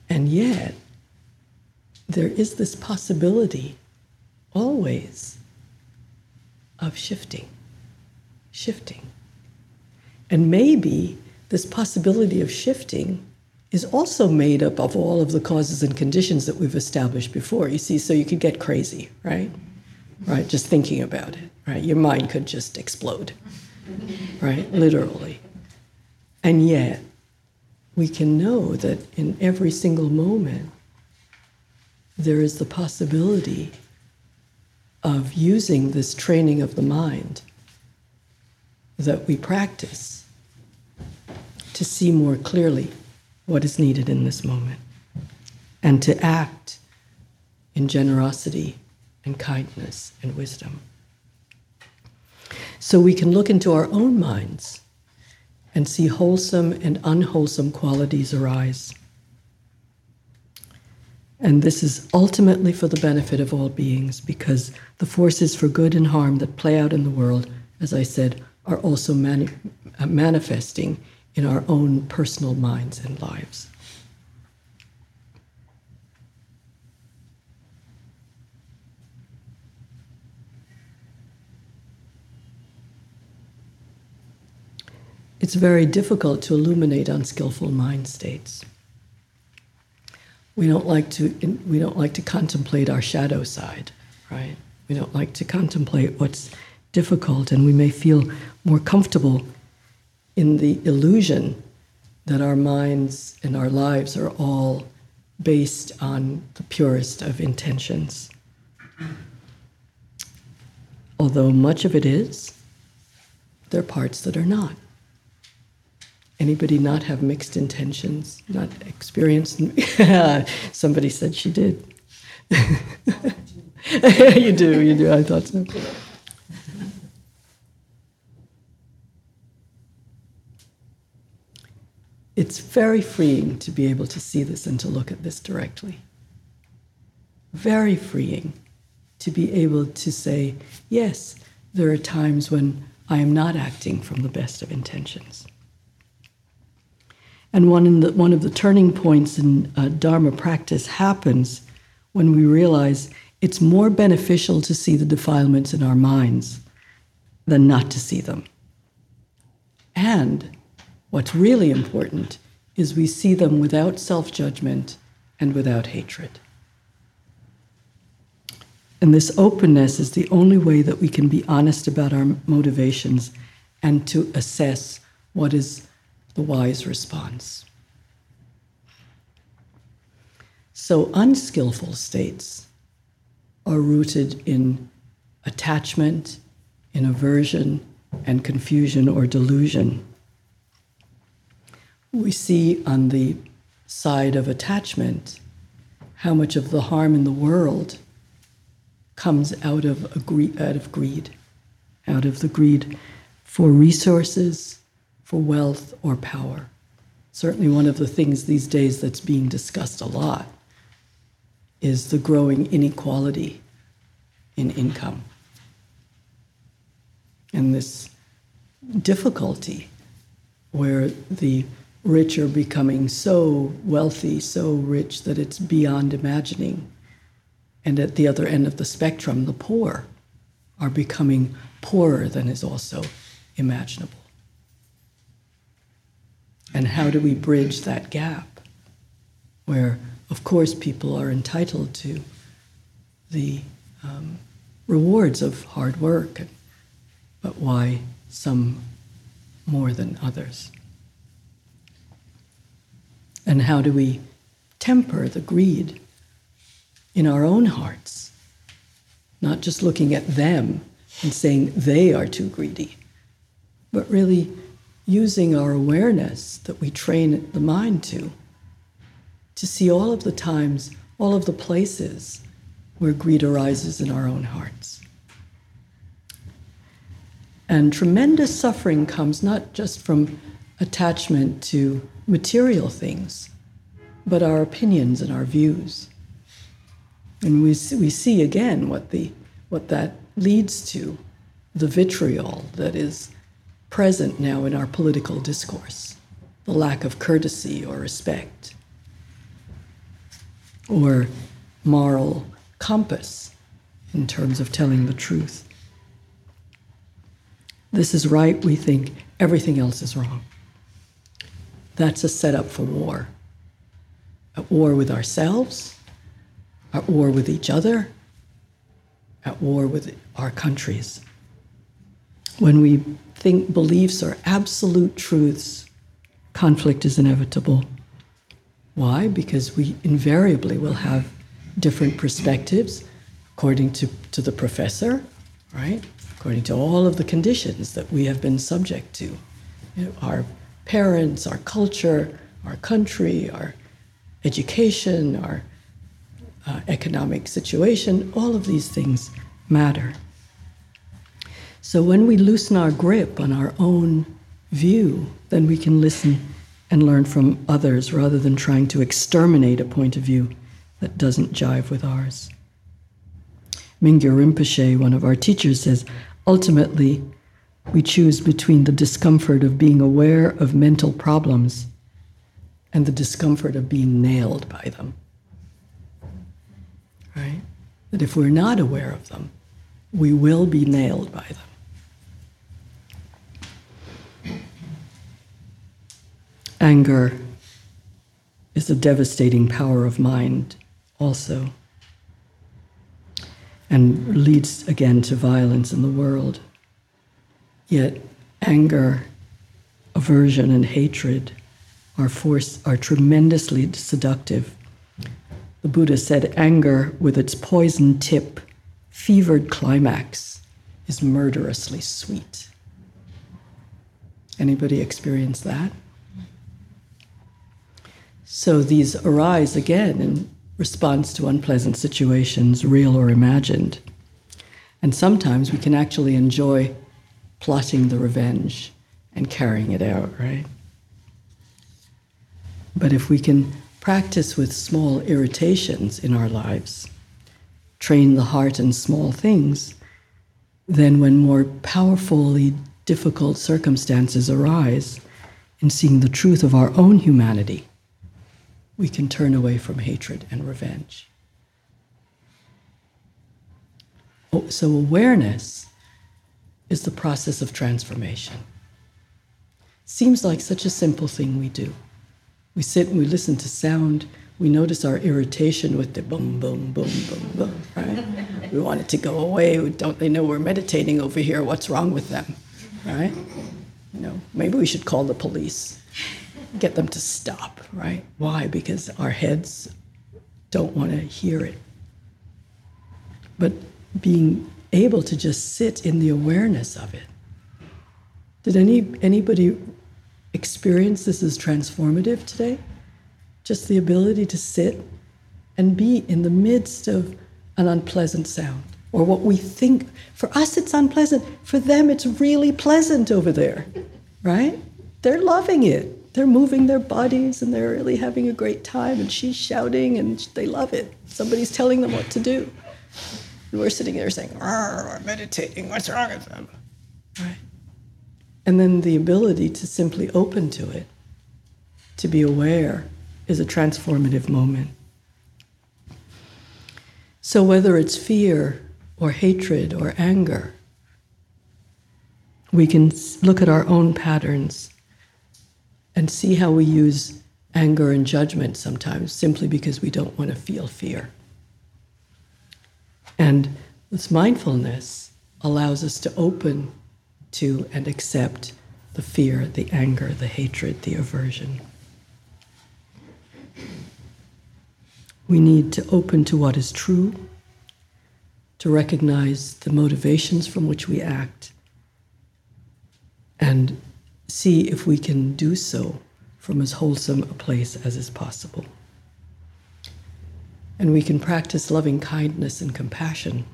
[SPEAKER 1] And yet, there is this possibility always of shifting, shifting. And maybe this possibility of shifting is also made up of all of the causes and conditions that we've established before. You see, so you could get crazy, right? Right, just thinking about it, right? Your mind could just explode, right? Literally. And yet, we can know that in every single moment, there is the possibility of using this training of the mind that we practice to see more clearly what is needed in this moment and to act in generosity and kindness and wisdom. So we can look into our own minds and see wholesome and unwholesome qualities arise. And this is ultimately for the benefit of all beings because the forces for good and harm that play out in the world, as I said, are also mani- uh, manifesting in our own personal minds and lives. It's very difficult to illuminate unskillful mind states. we don't like to we don't like to contemplate our shadow side, right? We don't like to contemplate what's difficult, and we may feel more comfortable in the illusion that our minds and our lives are all based on the purest of intentions. Although much of it is, there are parts that are not. Anybody not have mixed intentions, not experienced? Somebody said she did. you do, you do, I thought so. It's very freeing to be able to see this and to look at this directly. Very freeing to be able to say, yes, there are times when I am not acting from the best of intentions. And one, the, one of the turning points in uh, Dharma practice happens when we realize it's more beneficial to see the defilements in our minds than not to see them. And What's really important is we see them without self judgment and without hatred. And this openness is the only way that we can be honest about our motivations and to assess what is the wise response. So, unskillful states are rooted in attachment, in aversion, and confusion or delusion we see on the side of attachment how much of the harm in the world comes out of, out of greed, out of the greed for resources, for wealth, or power. Certainly, one of the things these days that's being discussed a lot is the growing inequality in income. And this difficulty where the rich are becoming so wealthy, so rich that it's beyond imagining. And at the other end of the spectrum, the poor are becoming poorer than is also imaginable. And how do we bridge that gap where, of course, people are entitled to the um, rewards of hard work, but why some more than others? And how do we temper the greed in our own hearts? Not just looking at them and saying they are too greedy, but really using our awareness that we train the mind to, to see all of the times, all of the places where greed arises in our own hearts. And tremendous suffering comes not just from attachment to material things, but our opinions and our views. And we see, we see again what, the, what that leads to the vitriol that is present now in our political discourse, the lack of courtesy or respect, or moral compass in terms of telling the truth. This is right, we think, everything else is wrong. That's a setup for war. At war with ourselves, at war with each other, at war with our countries. When we think beliefs are absolute truths, conflict is inevitable. Why? Because we invariably will have different perspectives according to, to the professor, right? According to all of the conditions that we have been subject to. You know, our parents, our culture, our country, our education, our uh, economic situation, all of these things matter. So when we loosen our grip on our own view, then we can listen and learn from others rather than trying to exterminate a point of view that doesn't jive with ours. Mingyur Rinpoche, one of our teachers, says ultimately, we choose between the discomfort of being aware of mental problems and the discomfort of being nailed by them. Right? That if we're not aware of them, we will be nailed by them. Anger, is a devastating power of mind, also, and leads again to violence in the world. Yet, anger, aversion, and hatred are, force, are tremendously seductive. The Buddha said, anger with its poison tip, fevered climax, is murderously sweet. Anybody experience that? So these arise again in response to unpleasant situations, real or imagined. And sometimes we can actually enjoy plotting the revenge and carrying it out, right? But if we can practice with small irritations in our lives, train the heart in small things, then when more powerfully difficult circumstances arise, in seeing the truth of our own humanity, we can turn away from hatred and revenge. Oh, so, awareness is the process of transformation. Seems like such a simple thing we do. We sit and we listen to sound. We notice our irritation with the boom, boom, boom, boom, boom, right? we want it to go away. Don't they know we're meditating over here? What's wrong with them, right? You know, maybe we should call the police, get them to stop, right? Why? Because our heads don't want to hear it. But being able to just sit in the awareness of it. Did any anybody experience this as transformative today. Just the ability to sit and be in the midst of an unpleasant sound or what we think. For us, it's unpleasant. For them, it's really pleasant over there, right? They're loving it. They're moving their bodies and they're really having a great time. And she's shouting and they love it. Somebody's telling them what to do. And we're sitting there saying, I'm meditating. What's wrong with them? Right? And then the ability to simply open to it, to be aware, is a transformative moment. So, whether it's fear or hatred or anger, we can look at our own patterns and see how we use anger and judgment sometimes simply because we don't want to feel fear. And this mindfulness allows us to open to and accept the fear, the anger, the hatred, the aversion. We need to open to what is true, to recognize the motivations from which we act, and see if we can do so from as wholesome a place as is possible. And we can practice loving kindness and compassion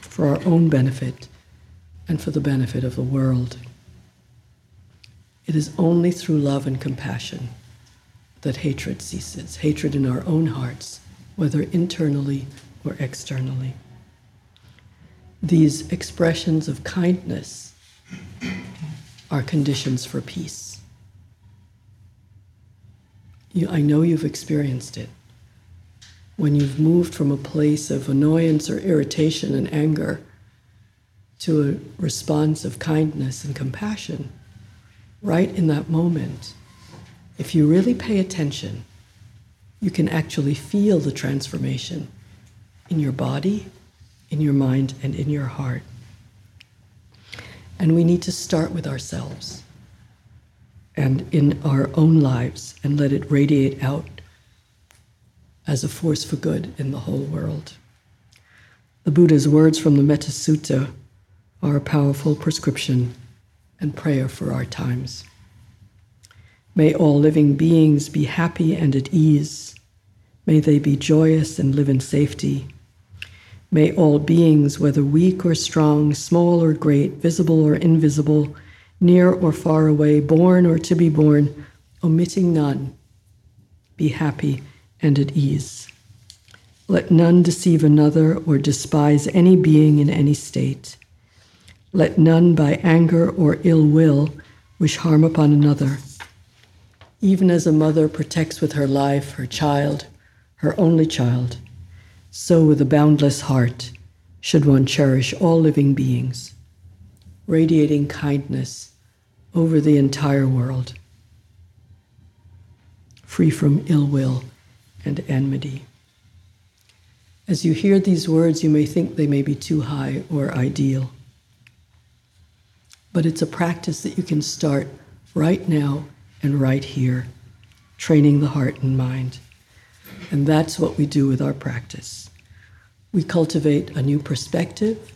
[SPEAKER 1] for our own benefit and for the benefit of the world. It is only through love and compassion that hatred ceases, hatred in our own hearts, whether internally or externally. These expressions of kindness are conditions for peace. You, I know you've experienced it. When you've moved from a place of annoyance or irritation and anger to a response of kindness and compassion right in that moment, if you really pay attention, you can actually feel the transformation in your body, in your mind, and in your heart. And we need to start with ourselves and in our own lives and let it radiate out as a force for good in the whole world. The Buddha's words from the Metta Sutta are a powerful prescription and prayer for our times. May all living beings be happy and at ease. May they be joyous and live in safety. May all beings, whether weak or strong, small or great, visible or invisible, near or far away, born or to be born, omitting none, be happy and at ease. Let none deceive another or despise any being in any state. Let none by anger or ill will wish harm upon another. Even as a mother protects with her life her child, her only child, so with a boundless heart should one cherish all living beings, radiating kindness over the entire world. free from ill will and enmity. As you hear these words, you may think they may be too high or ideal. But it's a practice that you can start right now and right here, training the heart and mind. And that's what we do with our practice. We cultivate a new perspective,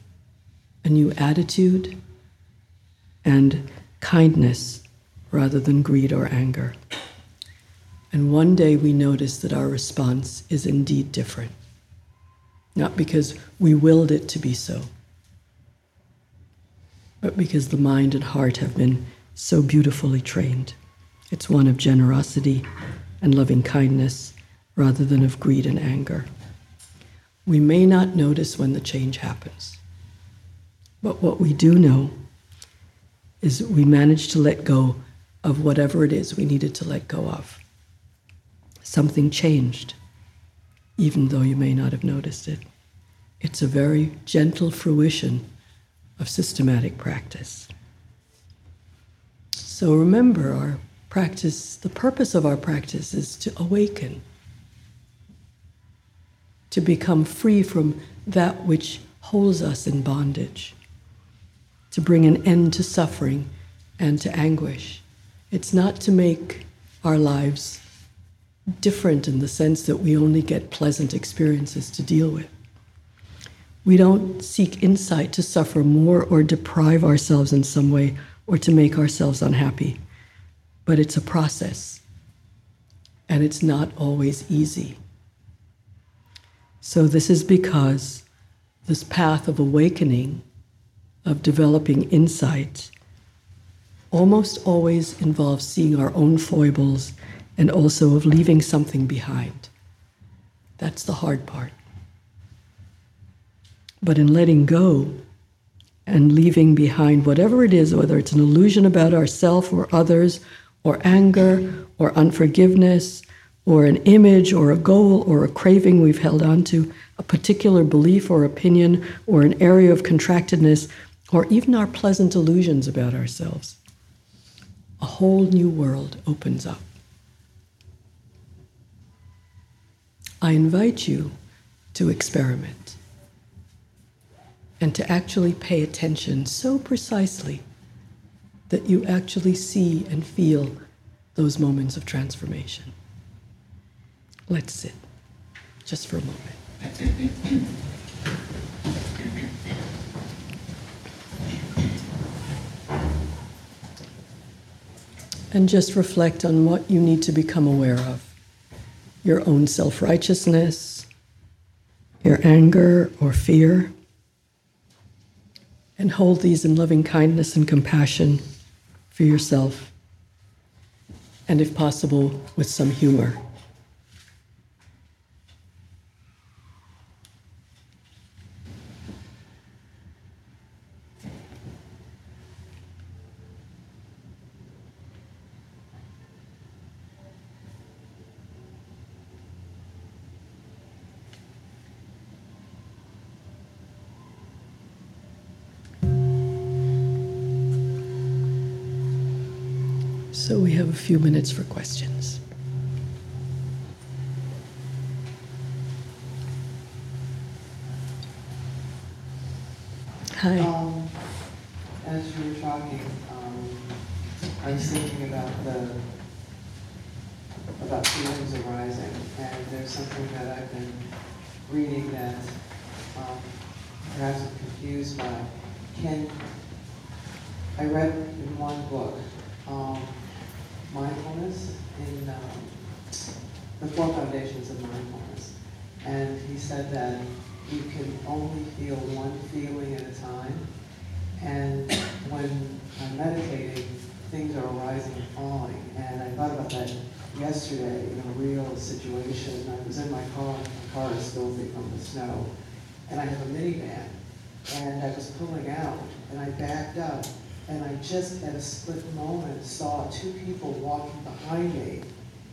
[SPEAKER 1] a new attitude, and kindness rather than greed or anger. And one day we notice that our response is indeed different, not because we willed it to be so, but because the mind and heart have been so beautifully trained. It's one of generosity and loving kindness rather than of greed and anger. We may not notice when the change happens, but what we do know is we manage to let go of whatever it is we needed to let go of. Something changed, even though you may not have noticed it. It's a very gentle fruition of systematic practice. So remember, our practice, the purpose of our practice is to awaken, to become free from that which holds us in bondage, to bring an end to suffering and to anguish. It's not to make our lives different in the sense that we only get pleasant experiences to deal with. We don't seek insight to suffer more or deprive ourselves in some way or to make ourselves unhappy. But it's a process, and it's not always easy. So, this is because this path of awakening, of developing insight, almost always involves seeing our own foibles and also of leaving something behind. That's the hard part. But in letting go and leaving behind whatever it is, whether it's an illusion about ourself or others, or anger, or unforgiveness, or an image, or a goal, or a craving we've held on to, a particular belief or opinion, or an area of contractedness, or even our pleasant illusions about ourselves, a whole new world opens up. I invite you to experiment and to actually pay attention so precisely that you actually see and feel those moments of transformation. Let's sit just for a moment. and just reflect on what you need to become aware of your own self righteousness, your anger or fear, and hold these in loving kindness and compassion for yourself, and if possible, with some humor. So we have a few minutes for questions. Hi.
[SPEAKER 2] Um, as you were talking, um, I was thinking about the about feelings arising, and there's something that I've been reading that um, perhaps I'm confused by. Can I read in one book um, mindfulness in um, the four foundations of mindfulness. And he said that you can only feel one feeling at a time. And when I'm meditating, things are arising and falling. And I thought about that yesterday in a real situation. I was in my car, my car is filthy from the snow, and I have a minivan. And I was pulling out, and I backed up, and I just at a split moment saw two people walking behind me,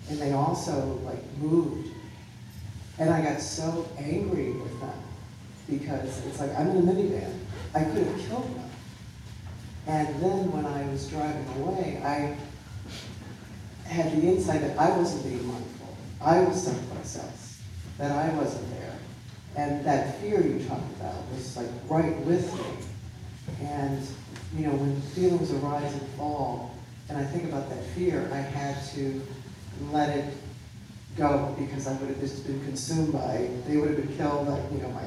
[SPEAKER 2] and they also like moved. And I got so angry with them because it's like I'm in a minivan. I could have killed them. And then when I was driving away, I had the insight that I wasn't being mindful. I was someplace else, that I wasn't there. And that fear you talked about was like right with me. And, you know, when feelings arise and fall, and I think about that fear, I had to let it go because I would have just been consumed by, they would have been killed, like, you know, my,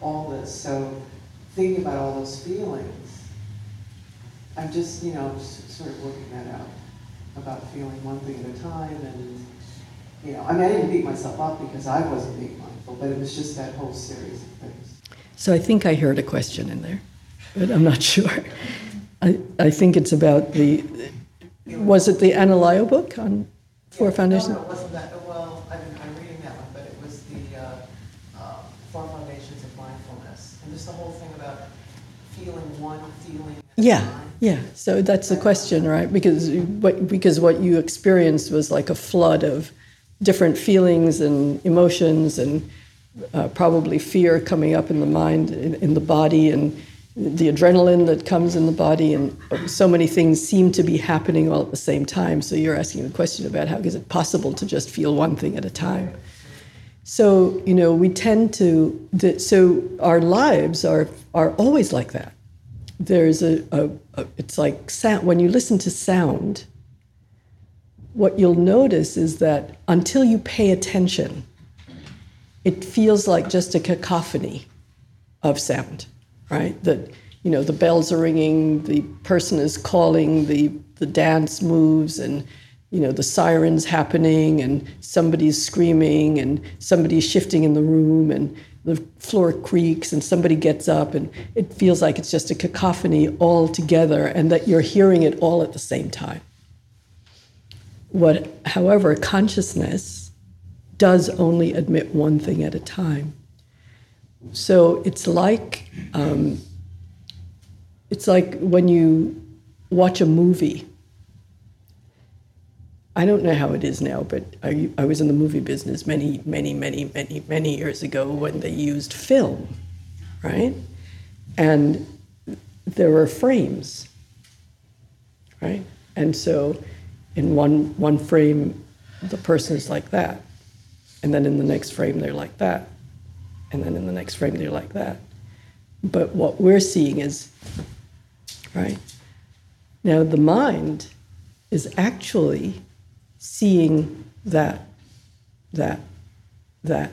[SPEAKER 2] all this. So thinking about all those feelings, I'm just, you know, just sort of working that out about feeling one thing at a time and, you know, I mean, I didn't beat myself up because I wasn't being mindful, but it was just that whole series of things.
[SPEAKER 1] So I think I heard a question in there, but I'm not sure. I, I think it's about the, was it the Analayo book on Four
[SPEAKER 2] Yeah,
[SPEAKER 1] Foundations?
[SPEAKER 2] No, no, it wasn't that, well, I mean, I'm reading that one, but it was the, uh, uh, Four Foundations of Mindfulness. And just the whole thing about feeling one feeling
[SPEAKER 1] Yeah, yeah. So that's the question, right? Because what because what you experienced was like a flood of different feelings and emotions, and uh, probably fear coming up in the mind, in, in the body, and the adrenaline that comes in the body, and so many things seem to be happening all at the same time. So you're asking the question about how is it possible to just feel one thing at a time? So you know, we tend to. So our lives are are always like that there's a, a, a it's like sound when you listen to sound what you'll notice is that until you pay attention it feels like just a cacophony of sound right? That you know the bells are ringing the person is calling the the dance moves and you know the sirens happening and somebody's screaming and somebody's shifting in the room and the floor creaks and somebody gets up and it feels like it's just a cacophony all together and that you're hearing it all at the same time. What however consciousness does only admit one thing at a time so it's like um, it's like when you watch a movie I don't know how it is now, but I, I was in the movie business many, many, many, many, many years ago when they used film, right? And there were frames, right? And so in one, one frame, the person is like that. And then in the next frame, they're like that. And then in the next frame, they're like that. But what we're seeing is, right? Now, the mind is actually seeing that, that, that.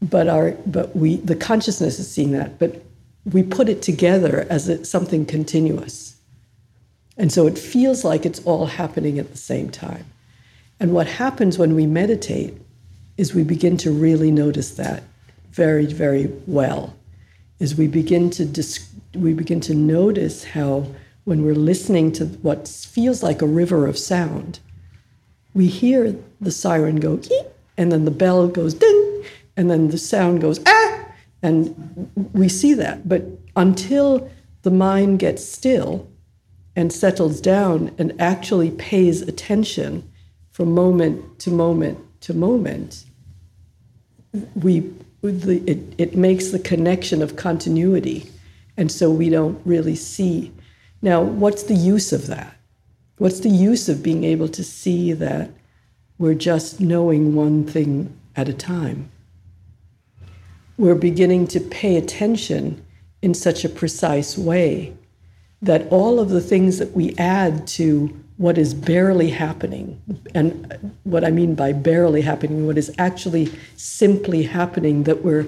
[SPEAKER 1] But our, but we, the consciousness is seeing that, but we put it together as something continuous. And so it feels like it's all happening at the same time. And what happens when we meditate is we begin to really notice that very, very well. Is we begin to dis- we begin to notice how when we're listening to what feels like a river of sound, we hear the siren go eep, and then the bell goes ding, and then the sound goes ah, and we see that. But until the mind gets still and settles down and actually pays attention from moment to moment to moment, we the, it, it makes the connection of continuity, and so we don't really see. Now, what's the use of that? What's the use of being able to see that we're just knowing one thing at a time? We're beginning to pay attention in such a precise way that all of the things that we add to what is barely happening, and what I mean by barely happening, what is actually simply happening that we're,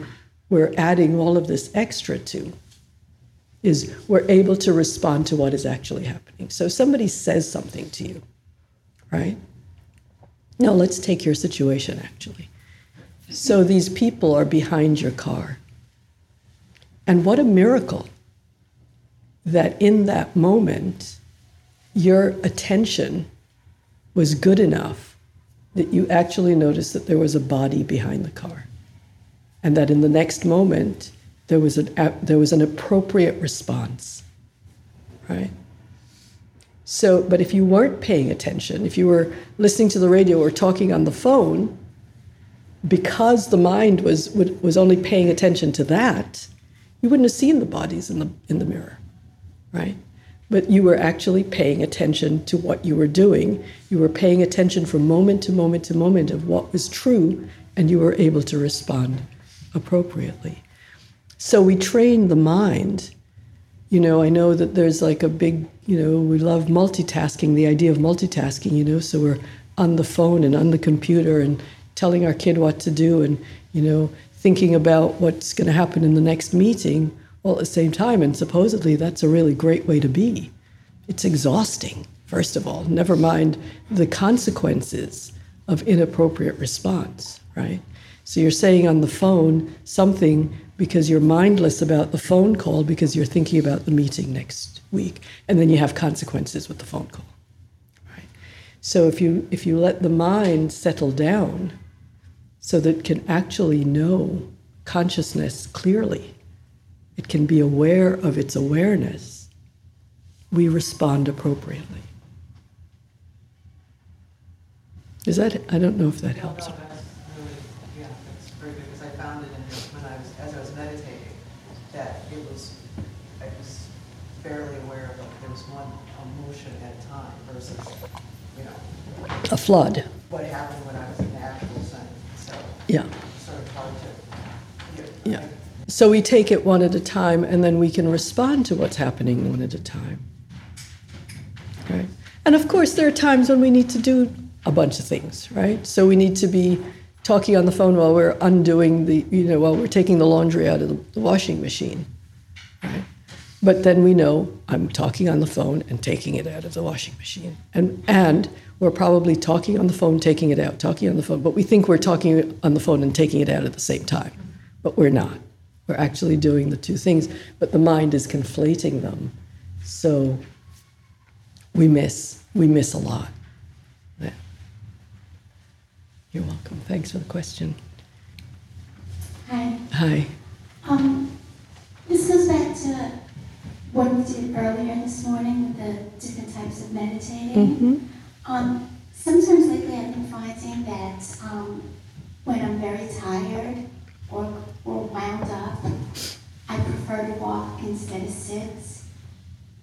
[SPEAKER 1] we're adding all of this extra to, is we're able to respond to what is actually happening. So somebody says something to you, right? Now let's take your situation actually. So these people are behind your car. And what a miracle that in that moment, your attention was good enough that you actually noticed that there was a body behind the car. And that in the next moment, there was an, there was an appropriate response, right? So, but if you weren't paying attention, if you were listening to the radio or talking on the phone, because the mind was, was only paying attention to that, you wouldn't have seen the bodies in the, in the mirror, right? But you were actually paying attention to what you were doing. You were paying attention from moment to moment to moment of what was true, and you were able to respond appropriately. So we train the mind. You know, I know that there's like a big, you know, we love multitasking, the idea of multitasking, you know, so we're on the phone and on the computer and telling our kid what to do and, you know, thinking about what's going to happen in the next meeting all at the same time. And supposedly that's a really great way to be. It's exhausting, first of all, never mind the consequences of inappropriate response, right? So you're saying on the phone something because you're mindless about the phone call because you're thinking about the meeting next week. And then you have consequences with the phone call. Right? So if you if you let the mind settle down so that it can actually know consciousness clearly it can be aware of its awareness, we respond appropriately. Is that, I don't know if that helps.
[SPEAKER 2] No, that's really, yeah, that's very good, because I found it in, when I was, as I was meditating, that it was, I was barely aware of, there was one emotion at a time versus, you know,
[SPEAKER 1] A flood,
[SPEAKER 2] what happened when I was in the actual setting, so
[SPEAKER 1] yeah.
[SPEAKER 2] it's sort of hard to. get-
[SPEAKER 1] Yeah. So we take it one at a time and then we can respond to what's happening one at a time. Right? And of course, there are times when we need to do a bunch of things, right? So we need to be talking on the phone while we're undoing the, you know, while we're taking the laundry out of the, washing machine, right? But then we know I'm talking on the phone and taking it out of the washing machine. And, and we're probably talking on the phone, taking it out, talking on the phone, but we think we're talking on the phone and taking it out at the same time. But we're not. We're actually doing the two things, but the mind is conflating them. So we miss, we miss a lot. Yeah. You're welcome. Thanks for the question.
[SPEAKER 3] Hi.
[SPEAKER 1] Hi.
[SPEAKER 3] Um, this goes back to what we did earlier this morning with the different types of meditating.
[SPEAKER 1] Mm-hmm.
[SPEAKER 3] Um, sometimes lately I've been finding that um, when I'm very tired or, or wound up, I prefer to walk instead of sit.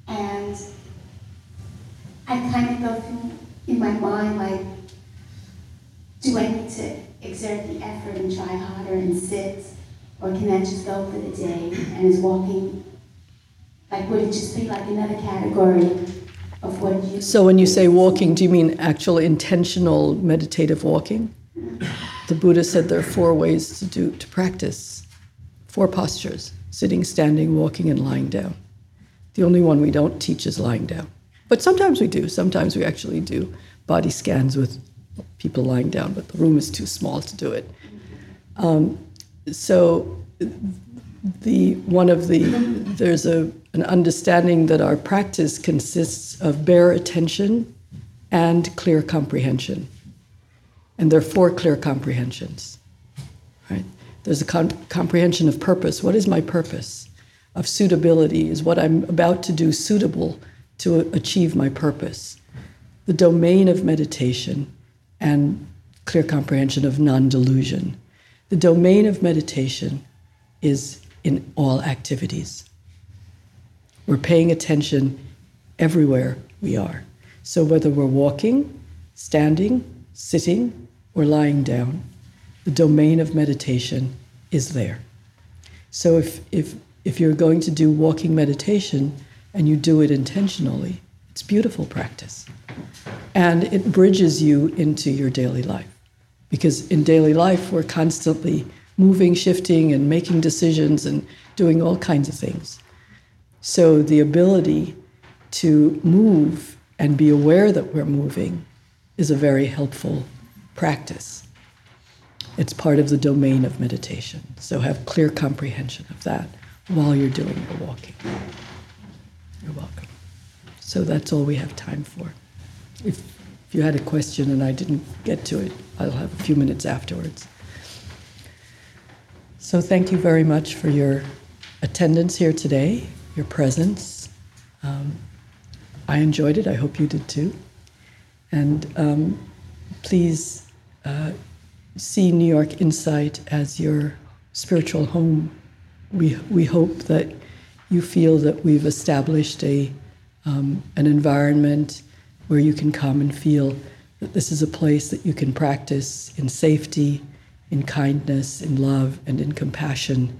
[SPEAKER 3] And I kind of go through in my mind like, do I need to exert the effort and try harder and sit? Or can I just go for the day and is walking, like, would it just be like another category of what you?
[SPEAKER 1] So when you say walking, do you mean actual intentional meditative walking? Mm-hmm. The Buddha said there are four ways to do to practice, four postures: sitting, standing, walking, and lying down. The only one we don't teach is lying down, but sometimes we do. Sometimes we actually do body scans with people lying down, but the room is too small to do it. Um, so the one of the there's a an understanding that our practice consists of bare attention and clear comprehension. And there are four clear comprehensions. Right? There's a con- comprehension of purpose. What is my purpose? Of suitability is what I'm about to do suitable to achieve my purpose. The domain of meditation and clear comprehension of non delusion. The domain of meditation is in all activities. We're paying attention everywhere we are. So whether we're walking, standing, sitting, or lying down, the domain of meditation is there. So if, if, if you're going to do walking meditation and you do it intentionally, it's beautiful practice. And it bridges you into your daily life. Because in daily life, we're constantly moving, shifting, and making decisions and doing all kinds of things. So the ability to move and be aware that we're moving is a very helpful practice. It's part of the domain of meditation. So have clear comprehension of that while you're doing your walking. You're welcome. So that's all we have time for. If, if you had a question and I didn't get to it, I'll have a few minutes afterwards. So thank you very much for your attendance here today, your presence. Um, I enjoyed it. I hope you did too. And um, please uh, see New York Insight as your spiritual home. We, we hope that you feel that we've established a um, an environment where you can come and feel that this is a place that you can practice in safety, in kindness, in love, and in compassion,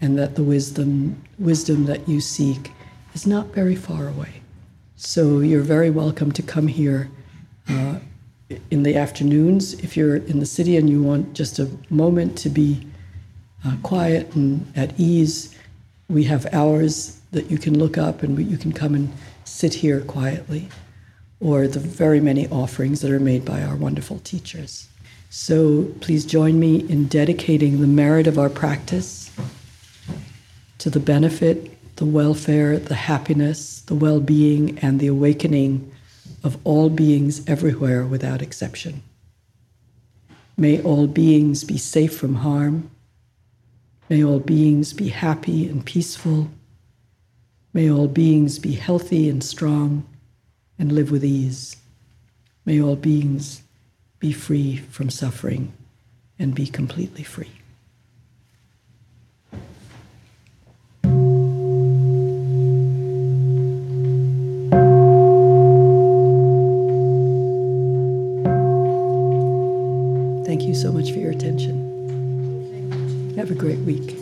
[SPEAKER 1] and that the wisdom wisdom that you seek is not very far away. So you're very welcome to come here uh, in the afternoons if you're in the city and you want just a moment to be uh, quiet and at ease. We have hours that you can look up and we, you can come and sit here quietly, or the very many offerings that are made by our wonderful teachers. So please join me in dedicating the merit of our practice to the benefit, the welfare, the happiness, the well being, and the awakening of all beings everywhere without exception. May all beings be safe from harm. May all beings be happy and peaceful. May all beings be healthy and strong and live with ease. May all beings be free from suffering and be completely free. Thank you so much for your attention. Have a great week.